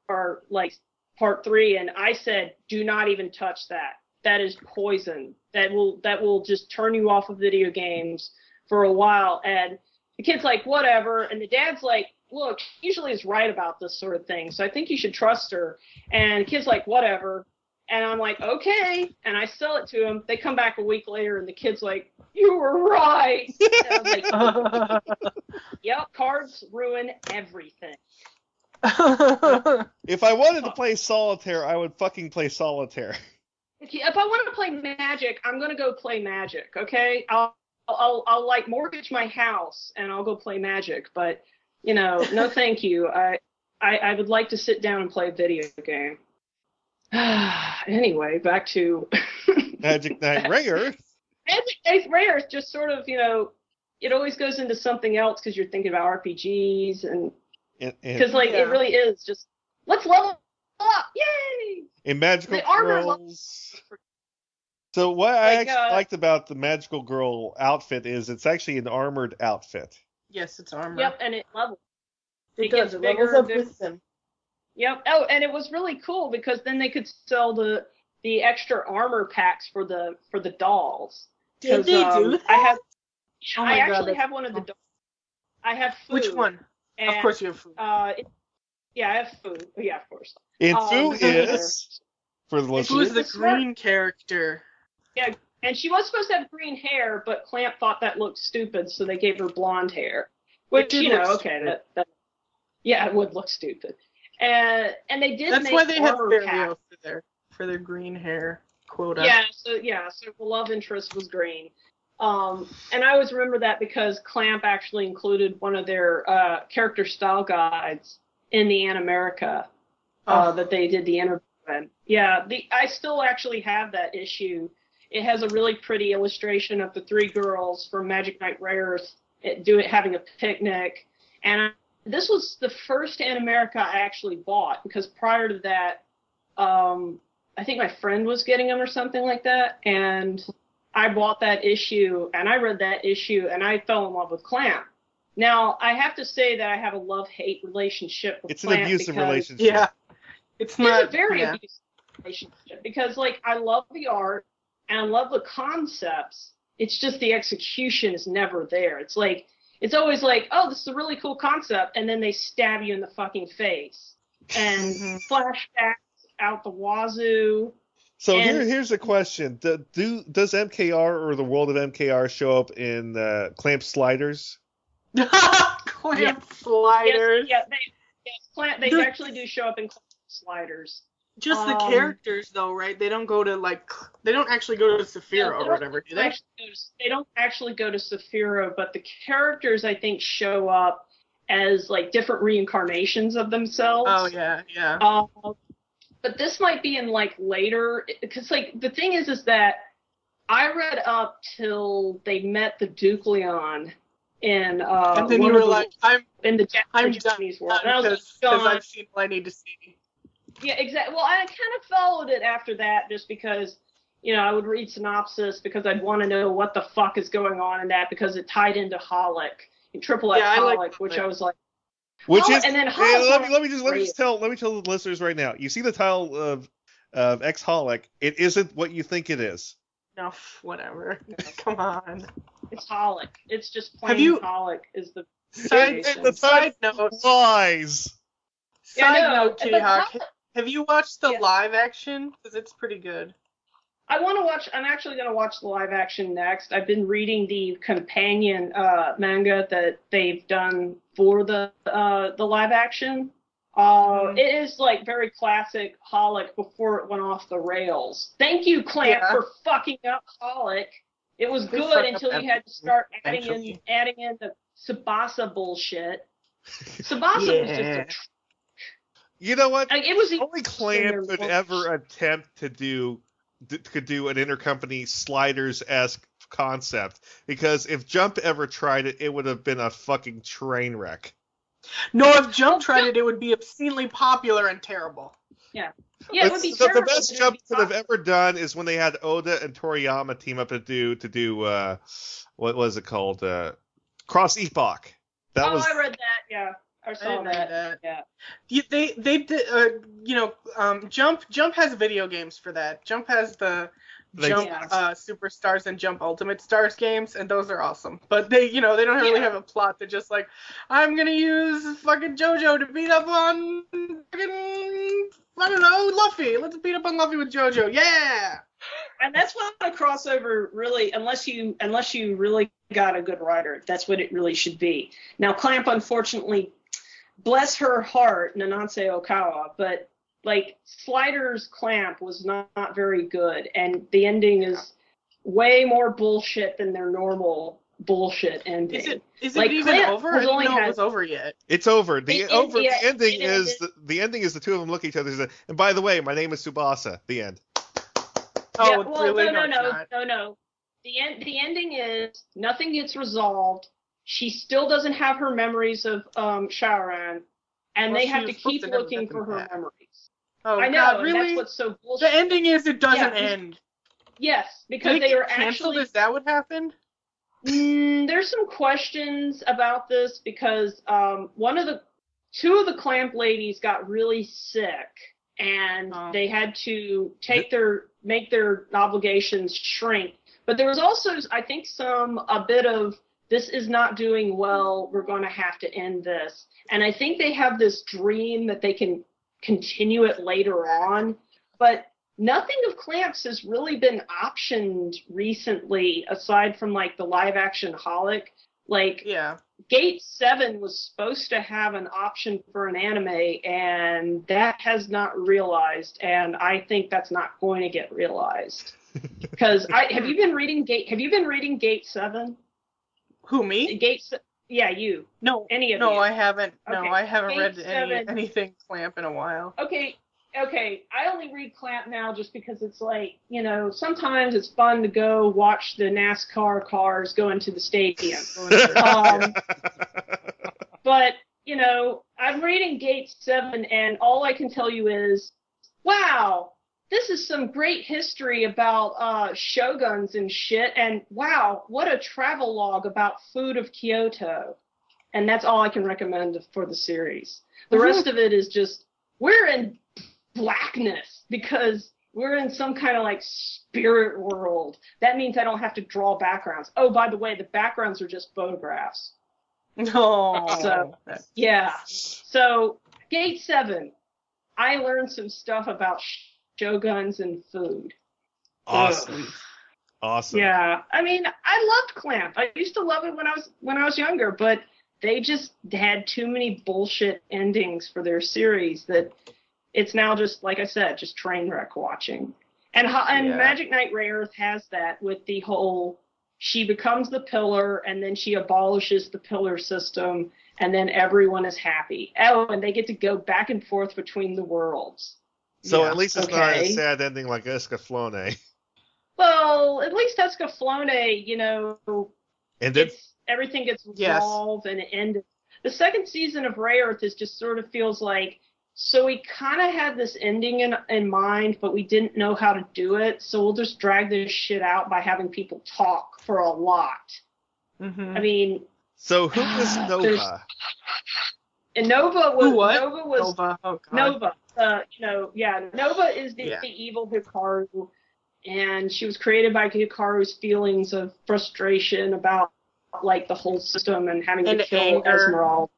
like part three, and I said, do not even touch that. That is poison. That will that will just turn you off of video games for a while. And the kid's like, whatever. And the dad's like, look, she usually is right about this sort of thing, so I think you should trust her. And the kid's like, whatever. And I'm like, okay. And I sell it to him. They come back a week later, and the kid's like, you were right. And like, [laughs] yep, cards ruin everything.
If I wanted to play solitaire, I would fucking play solitaire.
If if I want to play Magic, I'm gonna go play Magic. Okay, I'll I'll I'll like mortgage my house and I'll go play Magic. But you know, no, thank you. I I, I would like to sit down and play a video game. [sighs] anyway, back to [laughs]
Magic Knight Rayearth.
Magic Knight Rayearth is just sort of you know, it always goes into something else because you're thinking about RPGs and
And, and
because like
Yeah.
it really is just let's level up, yay!
in Magical
The armor
Girls. So what I
Like,
actually
uh,
liked about the Magical Girl outfit is it's actually an armored outfit.
Yes, it's armor.
Yep, and it levels.
It,
It
does.
gets
It
bigger
levels up
and
with them.
Yep. Oh, and it was really cool because then they could sell the the extra armor packs for the for the dolls.
Did
'Cause,
they
um,
do that?
I have.
Oh
I
God,
actually have one of the dolls. I have Fuu.
Which one?
And,
of course you have Fuu.
Uh, it, yeah, I have Fuu. Yeah, of course.
And
Um,
Fuu
the-
is for the
Who's
listeners.
the green character?
Yeah, and she was supposed to have green hair, but Clamp thought that looked stupid, so they gave her blonde hair. Which you know, okay, that, that yeah, it would look stupid. And and they did
That's
make
why they had. Ferio for their for their green hair quota.
Yeah, so yeah, so the love interest was green. Um, and I always remember that because Clamp actually included one of their uh, character style guides in the Animerica uh,
Oh.
that they did the interview in. Yeah, the I still actually have that issue. It has a really pretty illustration of the three girls from Magic Knight Rares it, do it having a picnic, and I, this was the first Animerica I actually bought because prior to that, um, I think my friend was getting them or something like that, and I bought that issue and I read that issue and I fell in love with Clamp. Now I have to say that I have a love hate relationship with
It's an abusive
because
relationship.
Yeah. It's
It's
not
a very
yeah.
abusive relationship because like I love the art and I love the concepts. It's just the execution is never there. It's like it's always like, oh, this is a really cool concept, and then they stab you in the fucking face and
Mm-hmm.
flashbacks out the wazoo.
So
And-
here, here's a question: do, do does MKR or the world of MKR show up in uh, Clamp Sliders? [laughs]
Clamp
Yeah.
sliders.
Yes, yeah, they, yes, plant, they
The- [laughs]
actually do show up in sliders.
Just the
Um,
characters though, right? They don't go to like they don't actually go to Céfiro
No,
or whatever, do they?
actually they don't actually go to Céfiro, but the characters I think show up as like different reincarnations of themselves.
Oh yeah, yeah.
Um, but this might be in like later because like the thing is is that I read up till they met the Duklyon in uh
and then you were
the-
like, I'm
in the Jap-
I'm
Japanese world. Was like,
because I've seen all I need to see.
Yeah, exactly. Well, I kind of followed it after that just because, you know, I would read synopsis because I'd want to know what the fuck is going on in that because it tied into Holic, in Triple X
Yeah, I like
which I was like,
Which
Oh,
is
and then
hey, let me let me just let me just tell let me tell the listeners right now. You see the title of of X Holic, it isn't what you think it is.
No, whatever. [laughs] Come on.
it's Holic. It's just plain
Have you-
Holic is the.
Side,
the
side note.
Lies.
Yeah, I
Side
know,
note,
but
T-Hawk. Have you watched the
Yeah.
live action? Because it's pretty good.
I want to watch. I'm actually going to watch the live action next. I've been reading the companion uh, manga that they've done for the uh, the live action. Uh,
Mhm.
It is like very classic Holic before it went off the rails. Thank you, Clamp,
Yeah.
for fucking up Holic. It was good until you had to start adding in adding in the Tsubasa bullshit. [laughs] Tsubasa was just
Yeah.
a,
You know what?
like, it was the
Only Clan could ever attempt to do d- could do an intercompany sliders esque concept because if Jump ever tried it, it would have been a fucking train wreck.
No, if Jump tried it, it would be obscenely popular and terrible.
Yeah. Yeah, it would
It's-
be
the, the best jump
be
that they've ever done is when they had Oda and Toriyama team up to do to do uh, what was it called? Uh, Cross Epoch. That
oh,
was
I read that. Yeah, I saw
didn't
that.
that.
Yeah.
You- They they did uh, you know um Jump Jump has video games for that. Jump has the
They-
Jump
Yeah.
uh, Superstars and Jump Ultimate Stars games, and those are awesome. But they you know they don't really
Yeah.
have a plot. They're just like I'm gonna use fucking JoJo to beat up on fucking I don't know Luffy. Let's beat up on Luffy with JoJo. Yeah.
and that's what a crossover really unless you unless you really got a good writer that's what it really should be now clamp unfortunately bless her heart nanase okawa but like sliders clamp was not, not very good and the ending is way more bullshit than their normal bullshit ending
Is it is
Like,
it even
Clamp
over? I
has
didn't
only
know it was over yet.
It's over. The
It- it-
over.
yeah,
the ending
it
is
ended.
the, the ending is the two of them look at each other and say, and by the way, my name is Tsubasa. The end.
Oh,
yeah, well,
really?
no, no,
it's
no, no, no. The end. The ending is nothing gets resolved. She still doesn't have her memories of um Shaoran, and
Well,
they have to keep looking for her
back.
memories.
Oh
I know,
God,
and
really?
that's what's so bullshit.
the ending is it doesn't
Yeah.
end.
yes, because
Did
they
get
were
canceled?
actually.
Is that what happened?
Mm, there's some questions about this because um, one of the two of the clamp ladies got really sick and
Oh.
they had to take their make their obligations shrink. But there was also I think some a bit of this is not doing well. We're going to have to end this. And I think they have this dream that they can continue it later on. But nothing of Clamps has really been optioned recently, aside from like the live action Holic. Like
Yeah.
Gate 7 was supposed to have an option for an anime, and that has not realized, and I think that's not going to get realized. [laughs] Because I have you been reading Gate? Have you been reading Gate Seven?
Who me?
Gate? Yeah, you.
No,
Any of
no,
you?
I haven't. No,
Okay.
I haven't
Gate
read any
seven.
anything Clamp in a while.
Okay, okay. I only read Clamp now just because it's like, you know, sometimes it's fun to go watch the NASCAR cars go into the stadium. [laughs] um, but, you know, I'm reading Gate 7, and all I can tell you is, wow, this is some great history about uh, shoguns and shit, and wow, what a travel log about food of Kyoto. And that's all I can recommend for the series. The rest of it is just, we're in blackness because we're in some kind of like spirit world. That means I don't have to draw backgrounds. Oh, by the way, the backgrounds are just photographs.
No.
So, yeah. So, Gate 7, I learned some stuff about shoguns and food.
Awesome. Awesome.
Yeah. I mean, I loved Clamp. I used to love it when I was when I was younger, but they just had too many bullshit endings for their series that it's now just like I said, just train wreck watching. And and
Yeah.
Magic Knight Rayearth has that with the whole she becomes the pillar and then she abolishes the pillar system and then everyone is happy. Oh, and they get to go back and forth between the worlds.
So
Yeah.
at least it's not a sad ending like Escaflowne.
Well, at least Escaflowne, you know,
And then
it's everything gets
Yes.
resolved and it ended. The second season of Rayearth is just sort of feels like so we kind of had this ending in in mind, but we didn't know how to do it. So we'll just drag this shit out by having people talk for a lot.
Mm-hmm.
I mean,
so who is [sighs]
There's-
Nova?
And Nova was
Who what?
Nova was
Nova. Oh, God.
Nova. Uh, you know, yeah, Nova is the,
Yeah.
the evil Hikaru, and she was created by Hikaru's feelings of frustration about like the whole system and having
And
to kill
anger.
Esmeralda.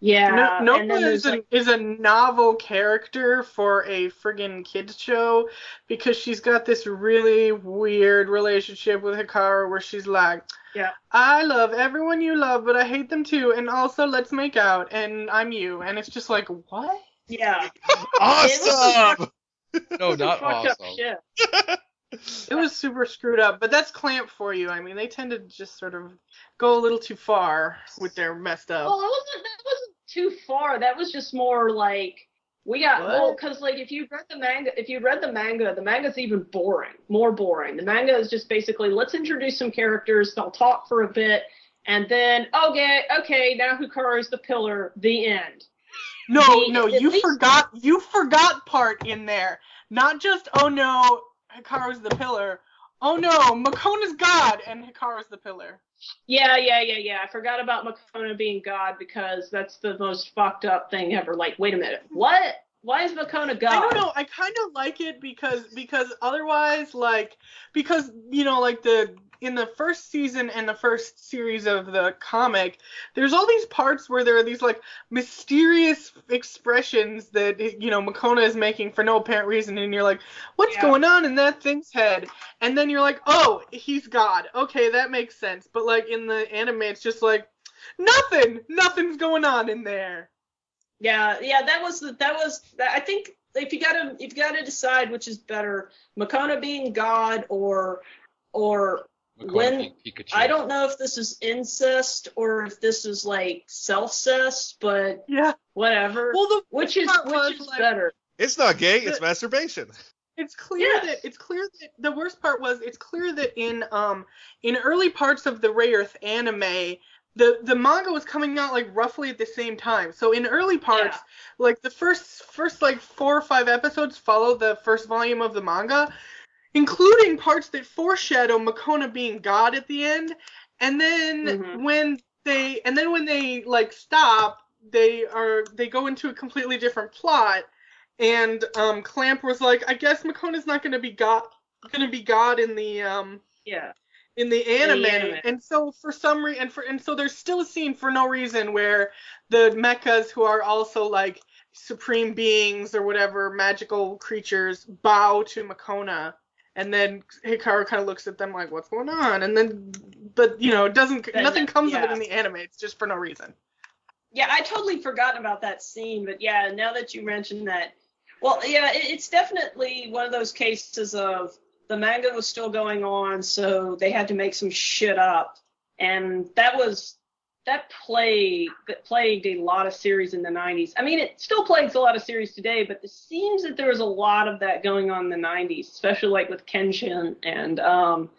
Yeah,
No, Nova is
there's
a,
like,
is a novel character for a friggin' kids show because she's got this really weird relationship with Hikaru where she's like,
yeah,
I love everyone you love, but I hate them too, and also let's make out, and I'm you, and it's just like, what?
yeah,
Awesome. [laughs]
No, not awesome. [laughs]
It was super screwed up, but that's Clamp for you. I mean, they tend to just sort of go a little too far with their messed up.
Well, it wasn't that wasn't too far. That was just more like we got
What?
well because like if you read the manga, if you read the manga, the manga's even boring, more boring. The manga is just basically let's introduce some characters, they'll talk for a bit, and then okay, okay, now Hikaru's the pillar, the end.
No,
The-
no, you
least-
forgot you forgot part in there. Not just oh no, Hikaru's the pillar. Oh no, Mokona's God and Hikaru's the pillar.
Yeah, yeah, yeah, yeah. I forgot about Mokona being God because that's the most fucked up thing ever. Like, wait a minute, what? Why is Mokona God?
I don't know. I kind of like it because because otherwise, like because you know, like the in the first season and the first series of the comic, there's all these parts where there are these like mysterious expressions that you know Mokona is making for no apparent reason, and you're like, what's
Yeah.
going on in that thing's head? And then you're like, oh, he's God. Okay, that makes sense. But like in the anime, it's just like nothing, nothing's going on in there.
Yeah, yeah, that was the that was I think if you gotta if you gotta decide which is better, Mokona being God or or when
Pikachu.
I don't know if this is incest or if this is like self-cest, but
Yeah.
whatever.
Well, the
which is
part
which
was,
is
like-
better?
It's not gay. It's
The-
masturbation.
It's clear
Yes.
that it's clear that the worst part was it's clear that in um in early parts of the Rayearth anime the the manga was coming out like roughly at the same time. So in early parts,
Yeah.
like the first first like four or five episodes follow the first volume of the manga, including parts that foreshadow Mokona being God at the end. And then
Mhm.
when they and then when they like stop, they are they go into a completely different plot. And um Clamp was like, I guess Mokona's not gonna be God gonna be God in the um
Yeah.
in the anime.
anime.
And so for some reason, and for and so there's still a scene for no reason where the mechas who are also like supreme beings or whatever magical creatures bow to Makona. And then Hikaru kind of looks at them like, "What's going on?" And then, but you know, it doesn't
Then,
nothing comes of it in the anime. It's just for no reason.
Yeah, I totally forgot about that scene, but yeah, now that you mentioned that, well, yeah, it, it's definitely one of those cases of the manga was still going on, so they had to make some shit up, and that was that plague that plagued a lot of series in the 90s. I mean, it still plagues a lot of series today, but it seems that there was a lot of that going on in the 90s, especially like with Kenshin and um,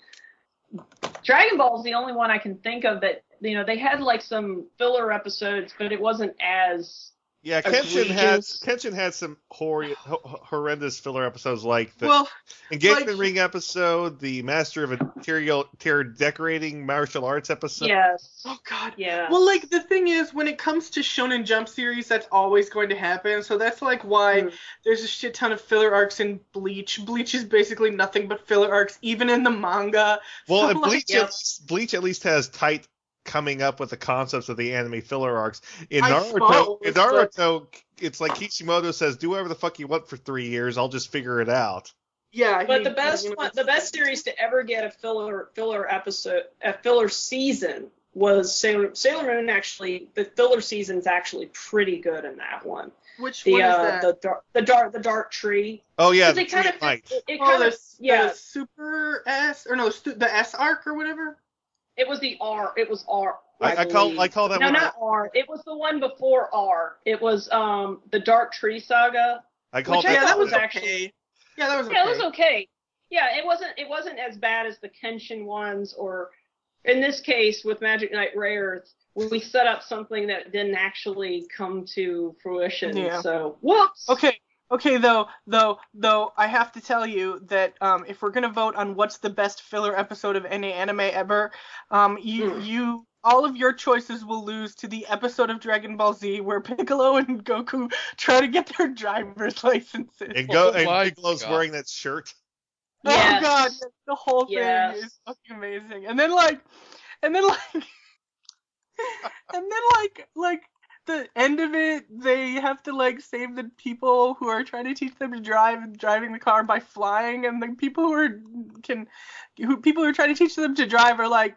Dragon Ball is the only one I can think of that you know they had like some filler episodes, but it wasn't as
Yeah, Kenshin had. Kenshin had some hor- horrendous filler episodes like the
well,
engagement
like-
ring episode, the Master of Interior Interior Decorating martial arts episode.
yes,
oh god.
yeah.
Well, like the thing is, when it comes to Shonen Jump series, that's always going to happen. So that's like why
Mm.
there's a shit ton of filler arcs in Bleach. Bleach is basically nothing but filler arcs, even in the manga.
Well, [laughs]
So,
and
like,
Bleach,
yeah.
at least, Bleach at least has tight coming up with the concepts of the anime filler arcs. In
I
Naruto, in
but-
Naruto, it's like Kishimoto says, "Do whatever the fuck you want for three years. I'll just figure it out."
yeah.
But
he-
the best
you know,
one, the best series to ever get a filler filler episode, a filler season was Sailor Sailor Moon. Actually, the filler season's actually pretty good in that one.
Which
The
one is
uh,
that?
the dark the dark the dark tree.
Oh yeah,
'Cause
the
it kind of it, it
oh,
kind
the,
of yeah.
the Super S or no, the the S arc or whatever.
It was the R. It was R.
I, I call. I call that
no,
one.
not R. It was the one before R. It was um the Dark Tree Saga.
I call
which I
yeah, that was
was actually-
okay. Yeah, that was okay.
Yeah, it was okay. Yeah, it wasn't it wasn't as bad as the Kenshin ones or in this case with Magic Knight Rares, we set up something that didn't actually come to fruition.
Yeah.
So whoops.
Okay, okay though, though, though I have to tell you that um, if we're gonna vote on what's the best filler episode of any anime ever, um, you
Hmm.
you all of your choices will lose to the episode of Dragon Ball Z where [laughs] Piccolo and Goku try to get their driver's licenses.
and go
Oh
and
my
Piccolo's
God.
wearing that shirt.
Oh
Yes.
god, the whole thing
Yes.
is fucking amazing. And then like, and then like, [laughs] and then like like the end of it, they have to like save the people who are trying to teach them to drive driving the car by flying, and the people who are can who people who are trying to teach them to drive are like,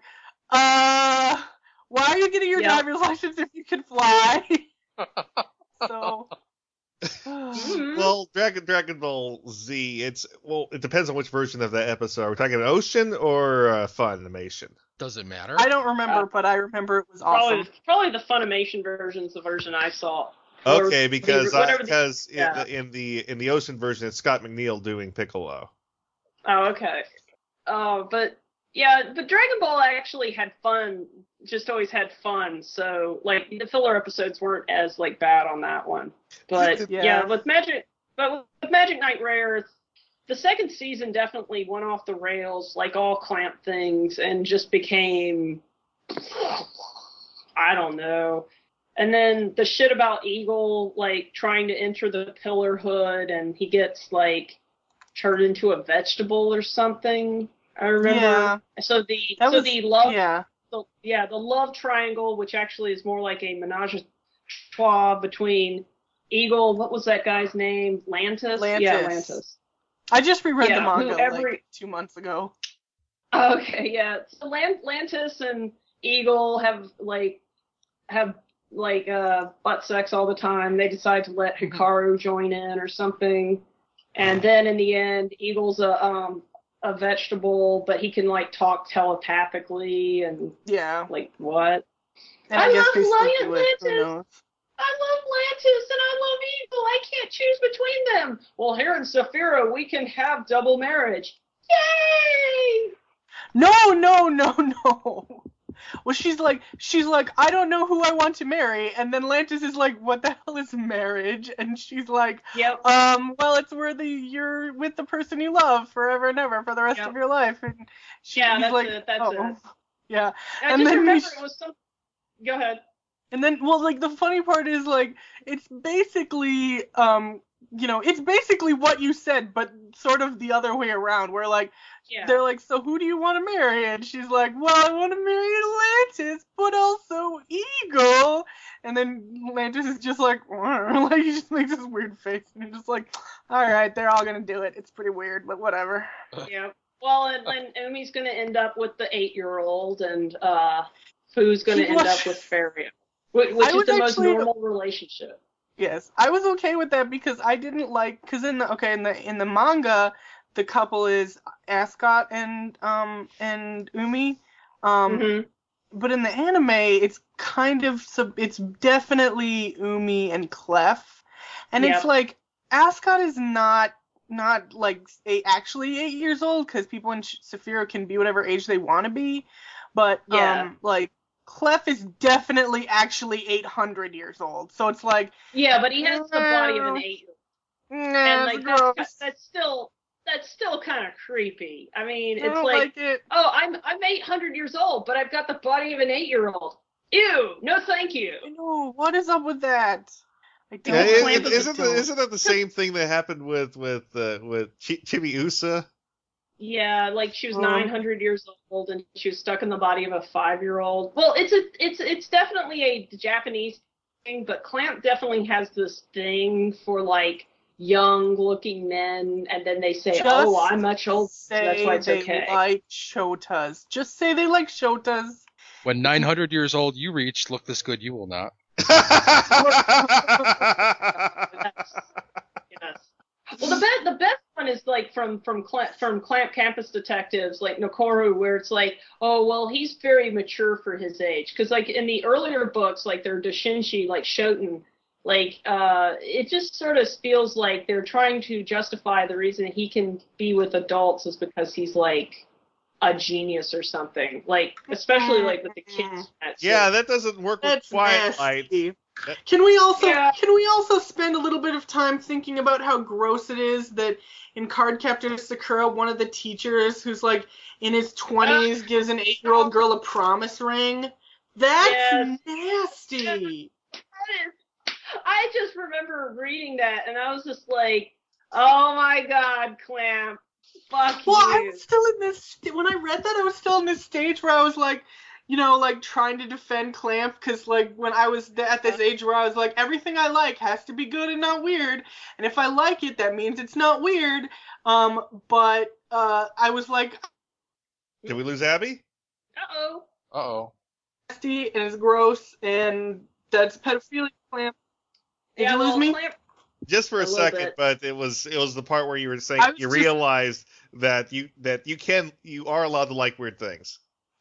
uh, why are you getting your
Yeah.
driver's license if you can fly? [laughs] so. [sighs]
Well, Dragon Dragon Ball Z. It's well, it depends on which version of that episode. Are we talking Ocean or uh, Funimation?
Does it matter?
I don't remember,
Uh,
but I remember it was
probably
awesome.
probably the Funimation version's the version I saw. Or
Okay, because I,
whatever the-
because in,
yeah.
the, in the in the Ocean version, it's Scott McNeil doing Piccolo.
Oh, okay. Uh, but Yeah, but Dragon Ball I actually had fun. Just always had fun. So like the filler episodes weren't as like bad on that one. But
Yeah.
yeah, with Magic, but with Magic Knight Rayearth, the second season definitely went off the rails, like all Clamp things, and just became, I don't know. And then the shit about Eagle, like trying to enter the Pillar Hood, and he gets like turned into a vegetable or something. I remember.
Yeah.
So the
That
so
was-
the love
yeah.
the, yeah the love triangle, which actually is more like a menage a trois between Eagle. What was that guy's name? Lantis. Yeah,
Lantis. I just reread
Yeah,
the manga
every-
like two months ago.
Okay, yeah. So Lan- Lantis and Eagle have like have like uh butt sex all the time. They decide to let Hikaru join in or something. And then in the end, Eagle's a um a vegetable, but he can like talk telepathically and
Yeah.
like what?
And
I
I,
love Lion
do it. Who
Lantis. I love Lantis and I love Eagle. I can't choose between them. Well, here in Céfiro, we can have double marriage. Yay!
No, no, no, no. Well, she's like, she's like, I don't know who I want to marry, and then Lantis is like, what the hell is marriage? And she's like,
Yep.
um, well, it's where the you're with the person you love forever and ever for the rest
Yep.
of your life. And she,
Yeah, that's
like,
it. That's
oh.
it.
Yeah.
I
and
just
then
remember it was some. Go ahead.
And then, well, like the funny part is like it's basically, um, you know, it's basically what you said, but sort of the other way around. Where like
Yeah.
they're like, so who do you want to marry? And she's like, well, I want to marry Atlantis, but also Eagle. And then Atlantis is just like, [laughs] like he just makes this weird face, and he's just like, all right, they're all gonna do it. It's pretty weird, but whatever.
Yeah. [laughs] Well, and, and Umi's going to end up with the eight-year-old, and uh, Fuu's going to
He
end
was-
up with Ferio, which, which
I
is the most
actually-
normal relationship.
Yes, I was okay with that because I didn't like because in the okay in the in the manga the couple is Ascot and um and Umi, um
Mhm.
but in the anime it's kind of sub it's definitely Umi and Clef, and
Yep.
it's like Ascot is not not like eight, actually eight years old because people in Sh- Céfiro can be whatever age they want to be, but
Yeah.
um like. Clef is definitely actually 800 years old, so it's like
Yeah, but he has the body of an eight-year-old,
Nah,
and like that's, that's still that's still kind of creepy. I mean, it's
don't
like,
like it.
oh, I'm I'm 800 years old, but I've got the body of an eight-year-old. Ew, no, thank you.
No, what is up with that? I don't
Yeah,
People
is,
claim that
isn't,
the-
the, isn't that the same thing that happened with with uh, with Chi- Chibiusa?
Yeah, like she was
Um,
900 years old and she was stuck in the body of a five-year-old. Well, it's a it's it's definitely a Japanese thing, but Clamp definitely has this thing for like young-looking men, and then they say, "Oh, I'm much older, so that's why it's
they
okay."
like shotas. Just say they like shotas.
When 900 years old you reach, look this good you will not. [laughs]
Yes. Well, the best the best one is like from from Clamp, from Clamp Campus Detectives, like Nokoru, where it's like, oh well, he's very mature for his age. Because like in the earlier books, like their Doujinshi, like Shoten, like uh, it just sort of feels like they're trying to justify the reason he can be with adults is because he's like a genius or something. Like especially like with the kids.
yeah, that doesn't work with
That's
Twilight.
nasty.
That-
Can we also
Yeah.
can we also spend a little bit of time thinking about how gross it is that in Cardcaptor Sakura, one of the teachers who's like in his twenties gives an eight year old girl a promise ring? That's
Yes.
nasty.
I just remember reading that and I was just like, oh my god, Clamp, fuck
Well, I was still in this st- when I read that. I was still in this stage where I was like, you know, like trying to defend Clamp because like when I was th- at this age where I was like, everything I like has to be good and not weird, and if I like it, that means it's not weird. Um, but uh, I was like,
Did we lose Abby?
Uh oh.
Uh oh.
nasty and it's gross and that's pedophilia. Clamp. Did
yeah,
you lose me?
Clamp,
Just for
A
a, second,
bit.
but it was it was the part where you were saying you
just-
realized that you that you can you are allowed to like weird things.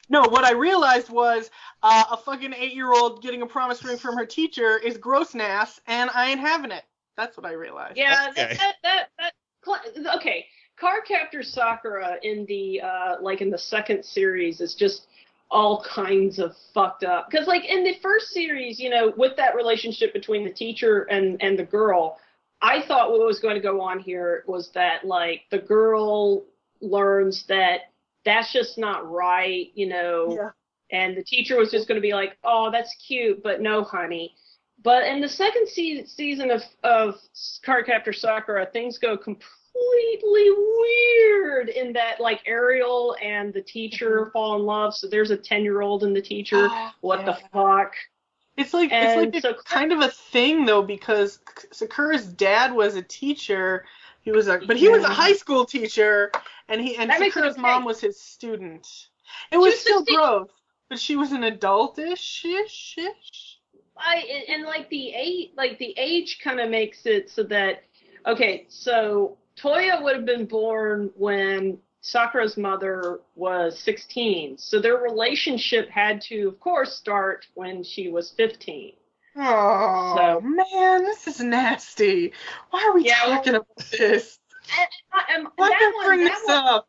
No, what I realized was uh, a fucking eight year old getting a promise ring from her teacher is gross nass, and I ain't having it. That's what I realized.
yeah,
Okay.
that, that, that, that, Cla- okay. Cardcaptor Sakura in the uh like in the second series is just all kinds of fucked up because like in the first series you know with that relationship between the teacher and and the girl i thought what was going to go on here was that like the girl learns that that's just not right you know
Yeah.
and the teacher was just going to be like oh that's cute but no honey but in the second se- season of of Cardcaptor Sakura, things go completely weird in that like Ariel and the teacher mm-hmm. fall in love. So there's a ten year old and the teacher.
Oh,
what the fuck?
It's like
And
it's like a,
so-
kind of a thing though because Sakura's dad was a teacher. He was a but he was a high school teacher and he and
That makes it
Sakura's mom was his student. It was
was
still
16.
gross, but she was an adultish ish ish.
I and, and like the age, like the age kind of makes it so that okay, so Toya would have been born when Sakura's mother was 16, so their relationship had to, of course, start when she was 15.
Oh
So-
man, this is nasty. Why are we
Yeah, well-
talking about this?
And, and
Why
that one,
bring
that
this
one-
up?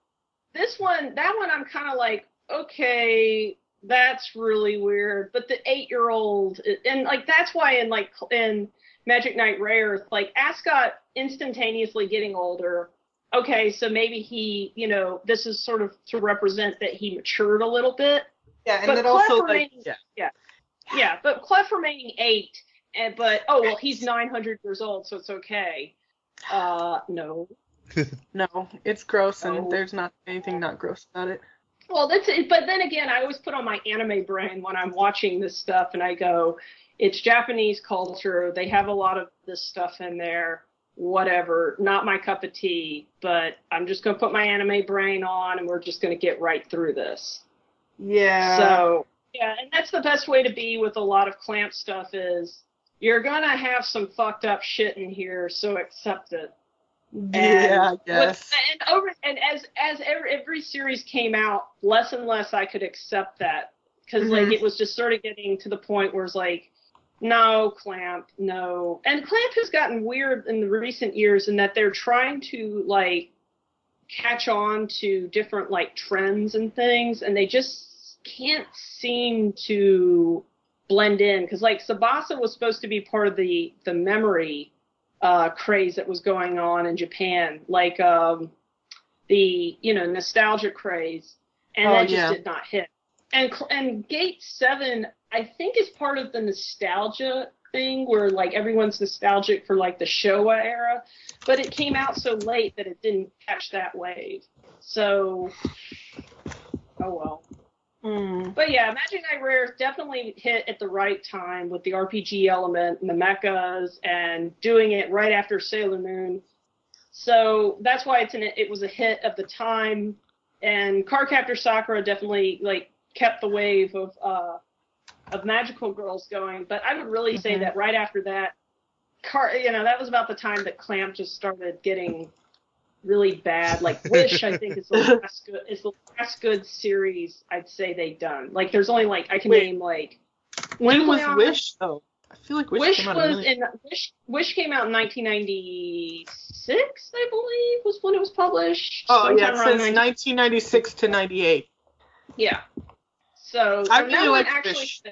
this one that one i'm kind of like okay that's really weird but the eight year old and like that's why in like in magic knight Rayearth like ascot instantaneously getting older okay so maybe he you know this is sort of to represent that he matured a little bit
Yeah, and
but
then also like yeah.
yeah yeah but clef remaining eight and but oh well he's 900 years old so it's okay uh no [laughs]
No, it's gross and
No.
there's not anything not gross about it.
Well, that's it. But then again, I always put on my anime brain when I'm watching this stuff, and I go, "It's Japanese culture. They have a lot of this stuff in there. Whatever. Not my cup of tea. But I'm just gonna put my anime brain on, and we're just gonna get right through this."
Yeah.
So yeah, and that's the best way to be with a lot of clamp stuff is you're gonna have some fucked up shit in here, so accept it.
yeah, I
with- and over and as as every, every series came out, less and less I could accept that because like
Mhm.
it was just sort of getting to the point where it's like, no, Clamp, no, and Clamp has gotten weird in the recent years in that they're trying to like catch on to different like trends and things, and they just can't seem to blend in because like Tsubasa was supposed to be part of the the memory uh, craze that was going on in Japan, like um, the you know nostalgia craze, and
Oh,
that just
yeah.
did not hit. And and Gate Seven, I think, is part of the nostalgia thing where like everyone's nostalgic for like the Showa era, but it came out so late that it didn't catch that wave. So, oh well.
Mm.
But yeah, Magic Knight Rayearth definitely hit at the right time with the RPG element and the mechas and doing it right after Sailor Moon. So that's why it's an, it was a hit of the time. And Cardcaptor Sakura definitely like kept the wave of uh, of magical girls going. But I would really say
Mhm.
that right after that, Car you know that was about the time that Clamp just started getting really bad. Like Wish, I think is the [laughs] last good is the last good series I'd say they've done. Like there's only like I can
Wait.
name like
When was Wish though? I feel like Wish,
Wish,
came out
was
million-
in Wish Wish came out in 1996, I believe, was when it was published.
Oh yeah, it says 1996 to 98.
Yeah. So
I really liked
actually,
Wish.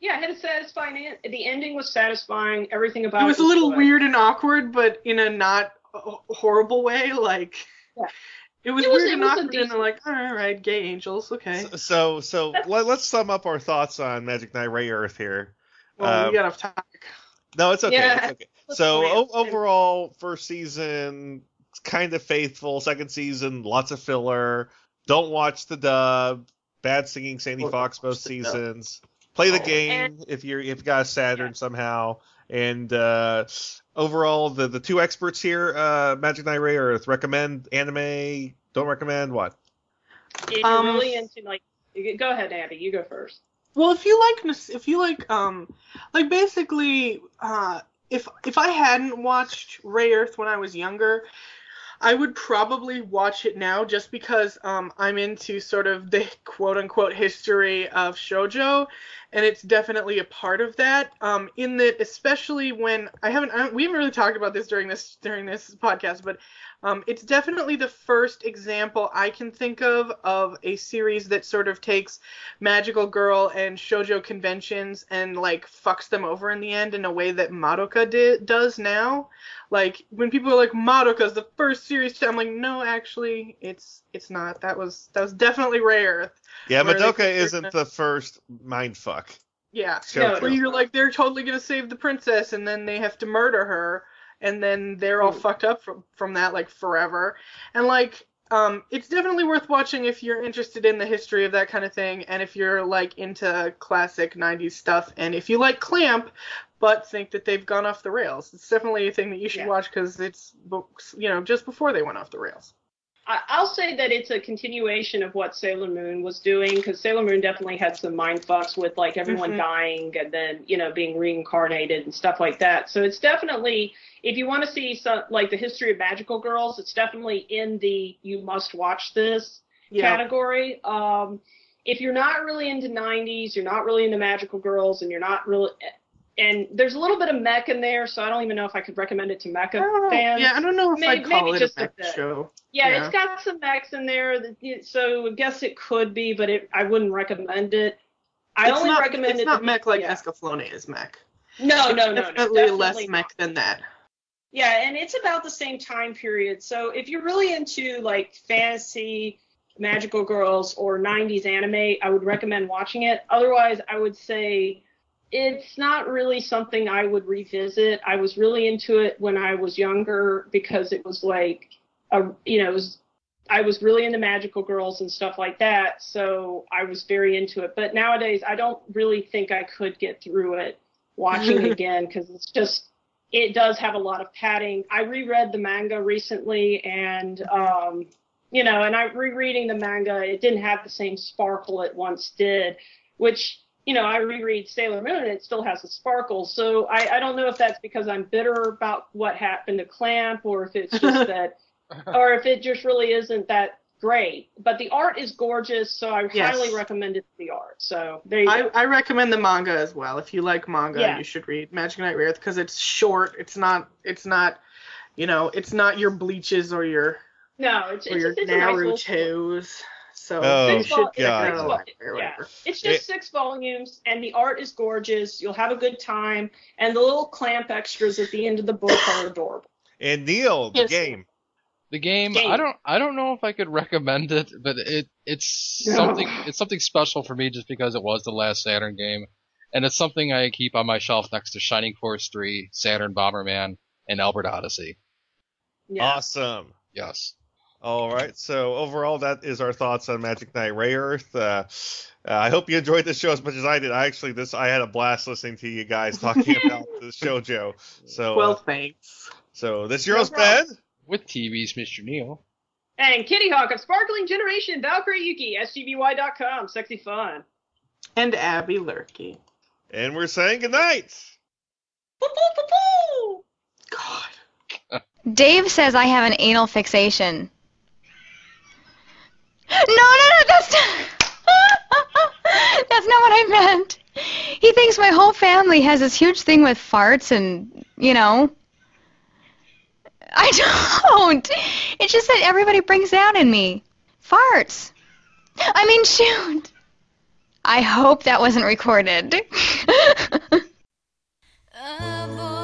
yeah, it had a satisfying. The ending was satisfying. Everything about
It was a little
good.
weird and awkward, but in a not horrible way. Like
Yeah.
it was
It was-
weird
it
and
was a
awkward, and they're like, all right, gay angels, okay.
So so let, let's sum up our thoughts on Magic Knight Rayearth here.
Well,
Um,
we got off topic.
No, it's okay.
Yeah.
It's okay. [laughs] So o- overall, first season kind of faithful. Second season, lots of filler. Don't watch the dub. Bad singing Sandy
Or
Fox both
watch the dub.
seasons. Play the
Oh.
game if you're if you got a Saturn somehow. And uh, overall, the the two experts here, uh, Magic Knight Rayearth, recommend anime. Don't recommend what?
If you're
Um,
really into like, go ahead, Abby. You go first.
Well, if you like, nos- if you like, um, like basically, uh, if if I hadn't watched Rayearth when I was younger, I would probably watch it now just because um, I'm into sort of the [laughs] quote unquote history of shojo, and it's definitely a part of that. Um, in that, especially when I haven't, I, we haven't really talked about this during this during this podcast, but Um, it's definitely the first example I can think of of a series that sort of takes magical girl and shojo conventions and like fucks them over in the end in a way that Madoka did, does now. Like when people are like Madoka's the first series, to, I'm like, no, actually, it's it's not. That was that was definitely rare.
Yeah, Madoka isn't the first mindfuck.
Yeah,
Shojo.
where you're like they're totally gonna save the princess and then they have to murder her and then they're all fucked up from from that like forever. And like um it's definitely worth watching if you're interested in the history of that kind of thing and if you're like into classic 90s stuff and if you like Clamp but think that they've gone off the rails. It's definitely a thing that you should watch cuz it's books, you know, just before they went off the rails.
I'll say that it's a continuation of what Sailor Moon was doing because Sailor Moon definitely had some mind fucks with like everyone
Mhm.
dying and then you know being reincarnated and stuff like that. So it's definitely if you want to see some like the history of magical girls, it's definitely in the you must watch this
Yeah.
category. Um, if you're not really into 90s, you're not really into magical girls, and you're not really and there's a little bit of mech in there, so I don't even know if I could recommend it to mecha fans.
Yeah, I don't know if
maybe,
I'd call
maybe
it
just
a mech
bit.
show.
Yeah,
Yeah.
it's got some mechs in there, that, so I guess it could be, but it, I wouldn't recommend it. I
it's
only
not,
recommend
it's
it.
not
to-
mech like
yeah.
Escaflowne is mech.
No,
It's
no, no, no,
definitely less
definitely
mech than that.
Yeah, and it's about the same time period. So if you're really into like fantasy, magical girls, or 90s anime, I would recommend watching it. Otherwise, I would say it's not really something I would revisit. I was really into it when I was younger because it was like, a, you know, it was, I was really into magical girls and stuff like that. So I was very into it. But nowadays, I don't really think I could get through it watching [laughs] again because it's just it does have a lot of padding. I reread the manga recently, and um, you know, and I rereading the manga, it didn't have the same sparkle it once did. Which you know, I reread Sailor Moon, and it still has a sparkle. So I, I don't know if that's because I'm bitter about what happened to Clamp, or if it's just [laughs] that, or if it just really isn't that great. But the art is gorgeous, so I
Yes.
highly recommend it. The art. So there you
I,
go.
I recommend the manga as well. If you like manga,
Yeah.
you should read Magic Knight Rayearth because it's short. It's not. It's not. You know, it's not your bleaches or your
no, it's
or
it's,
your
it's a nice little story.
Naruto's. So
Oh,
you should check
God.
it.
Six
a
vol-
lot, or
yeah. It's just six volumes, and the art is gorgeous. You'll have a good time, and the little clamp extras at the end of the book are adorable.
And Neil, the
Yes.
game.
The game,
Game.
I don't, I don't know if I could recommend it, but it, it's [laughs]
No.
something, it's something special for me just because it was the last Saturn game, and it's something I keep on my shelf next to Shining Force 3, Saturn Bomberman, and Albert Odyssey.
Awesome.
Yes.
All right. So overall, that is our thoughts on Magic Knight Rayearth. Uh, uh, I hope you enjoyed the show as much as I did. I actually this I had a blast listening to you guys talking [laughs] about the shojo. So
Well,
uh,
thanks.
so this your host
No problem.
Ben.
With TV's Mr. Neil.
And Kittyhawk of Sparkling Generation, Valkyrie Yuki, SGVY.com, sexy fun.
And Abby Lurkey.
And we're saying goodnight. God.
Dave says I have an anal fixation. No, no, no, that's not. [laughs] that's not what I meant. He thinks my whole family has this huge thing with farts and, you know. I don't. It's just that everybody brings that in me. Farts. I mean, shoot. I hope that wasn't recorded. [laughs]
Daring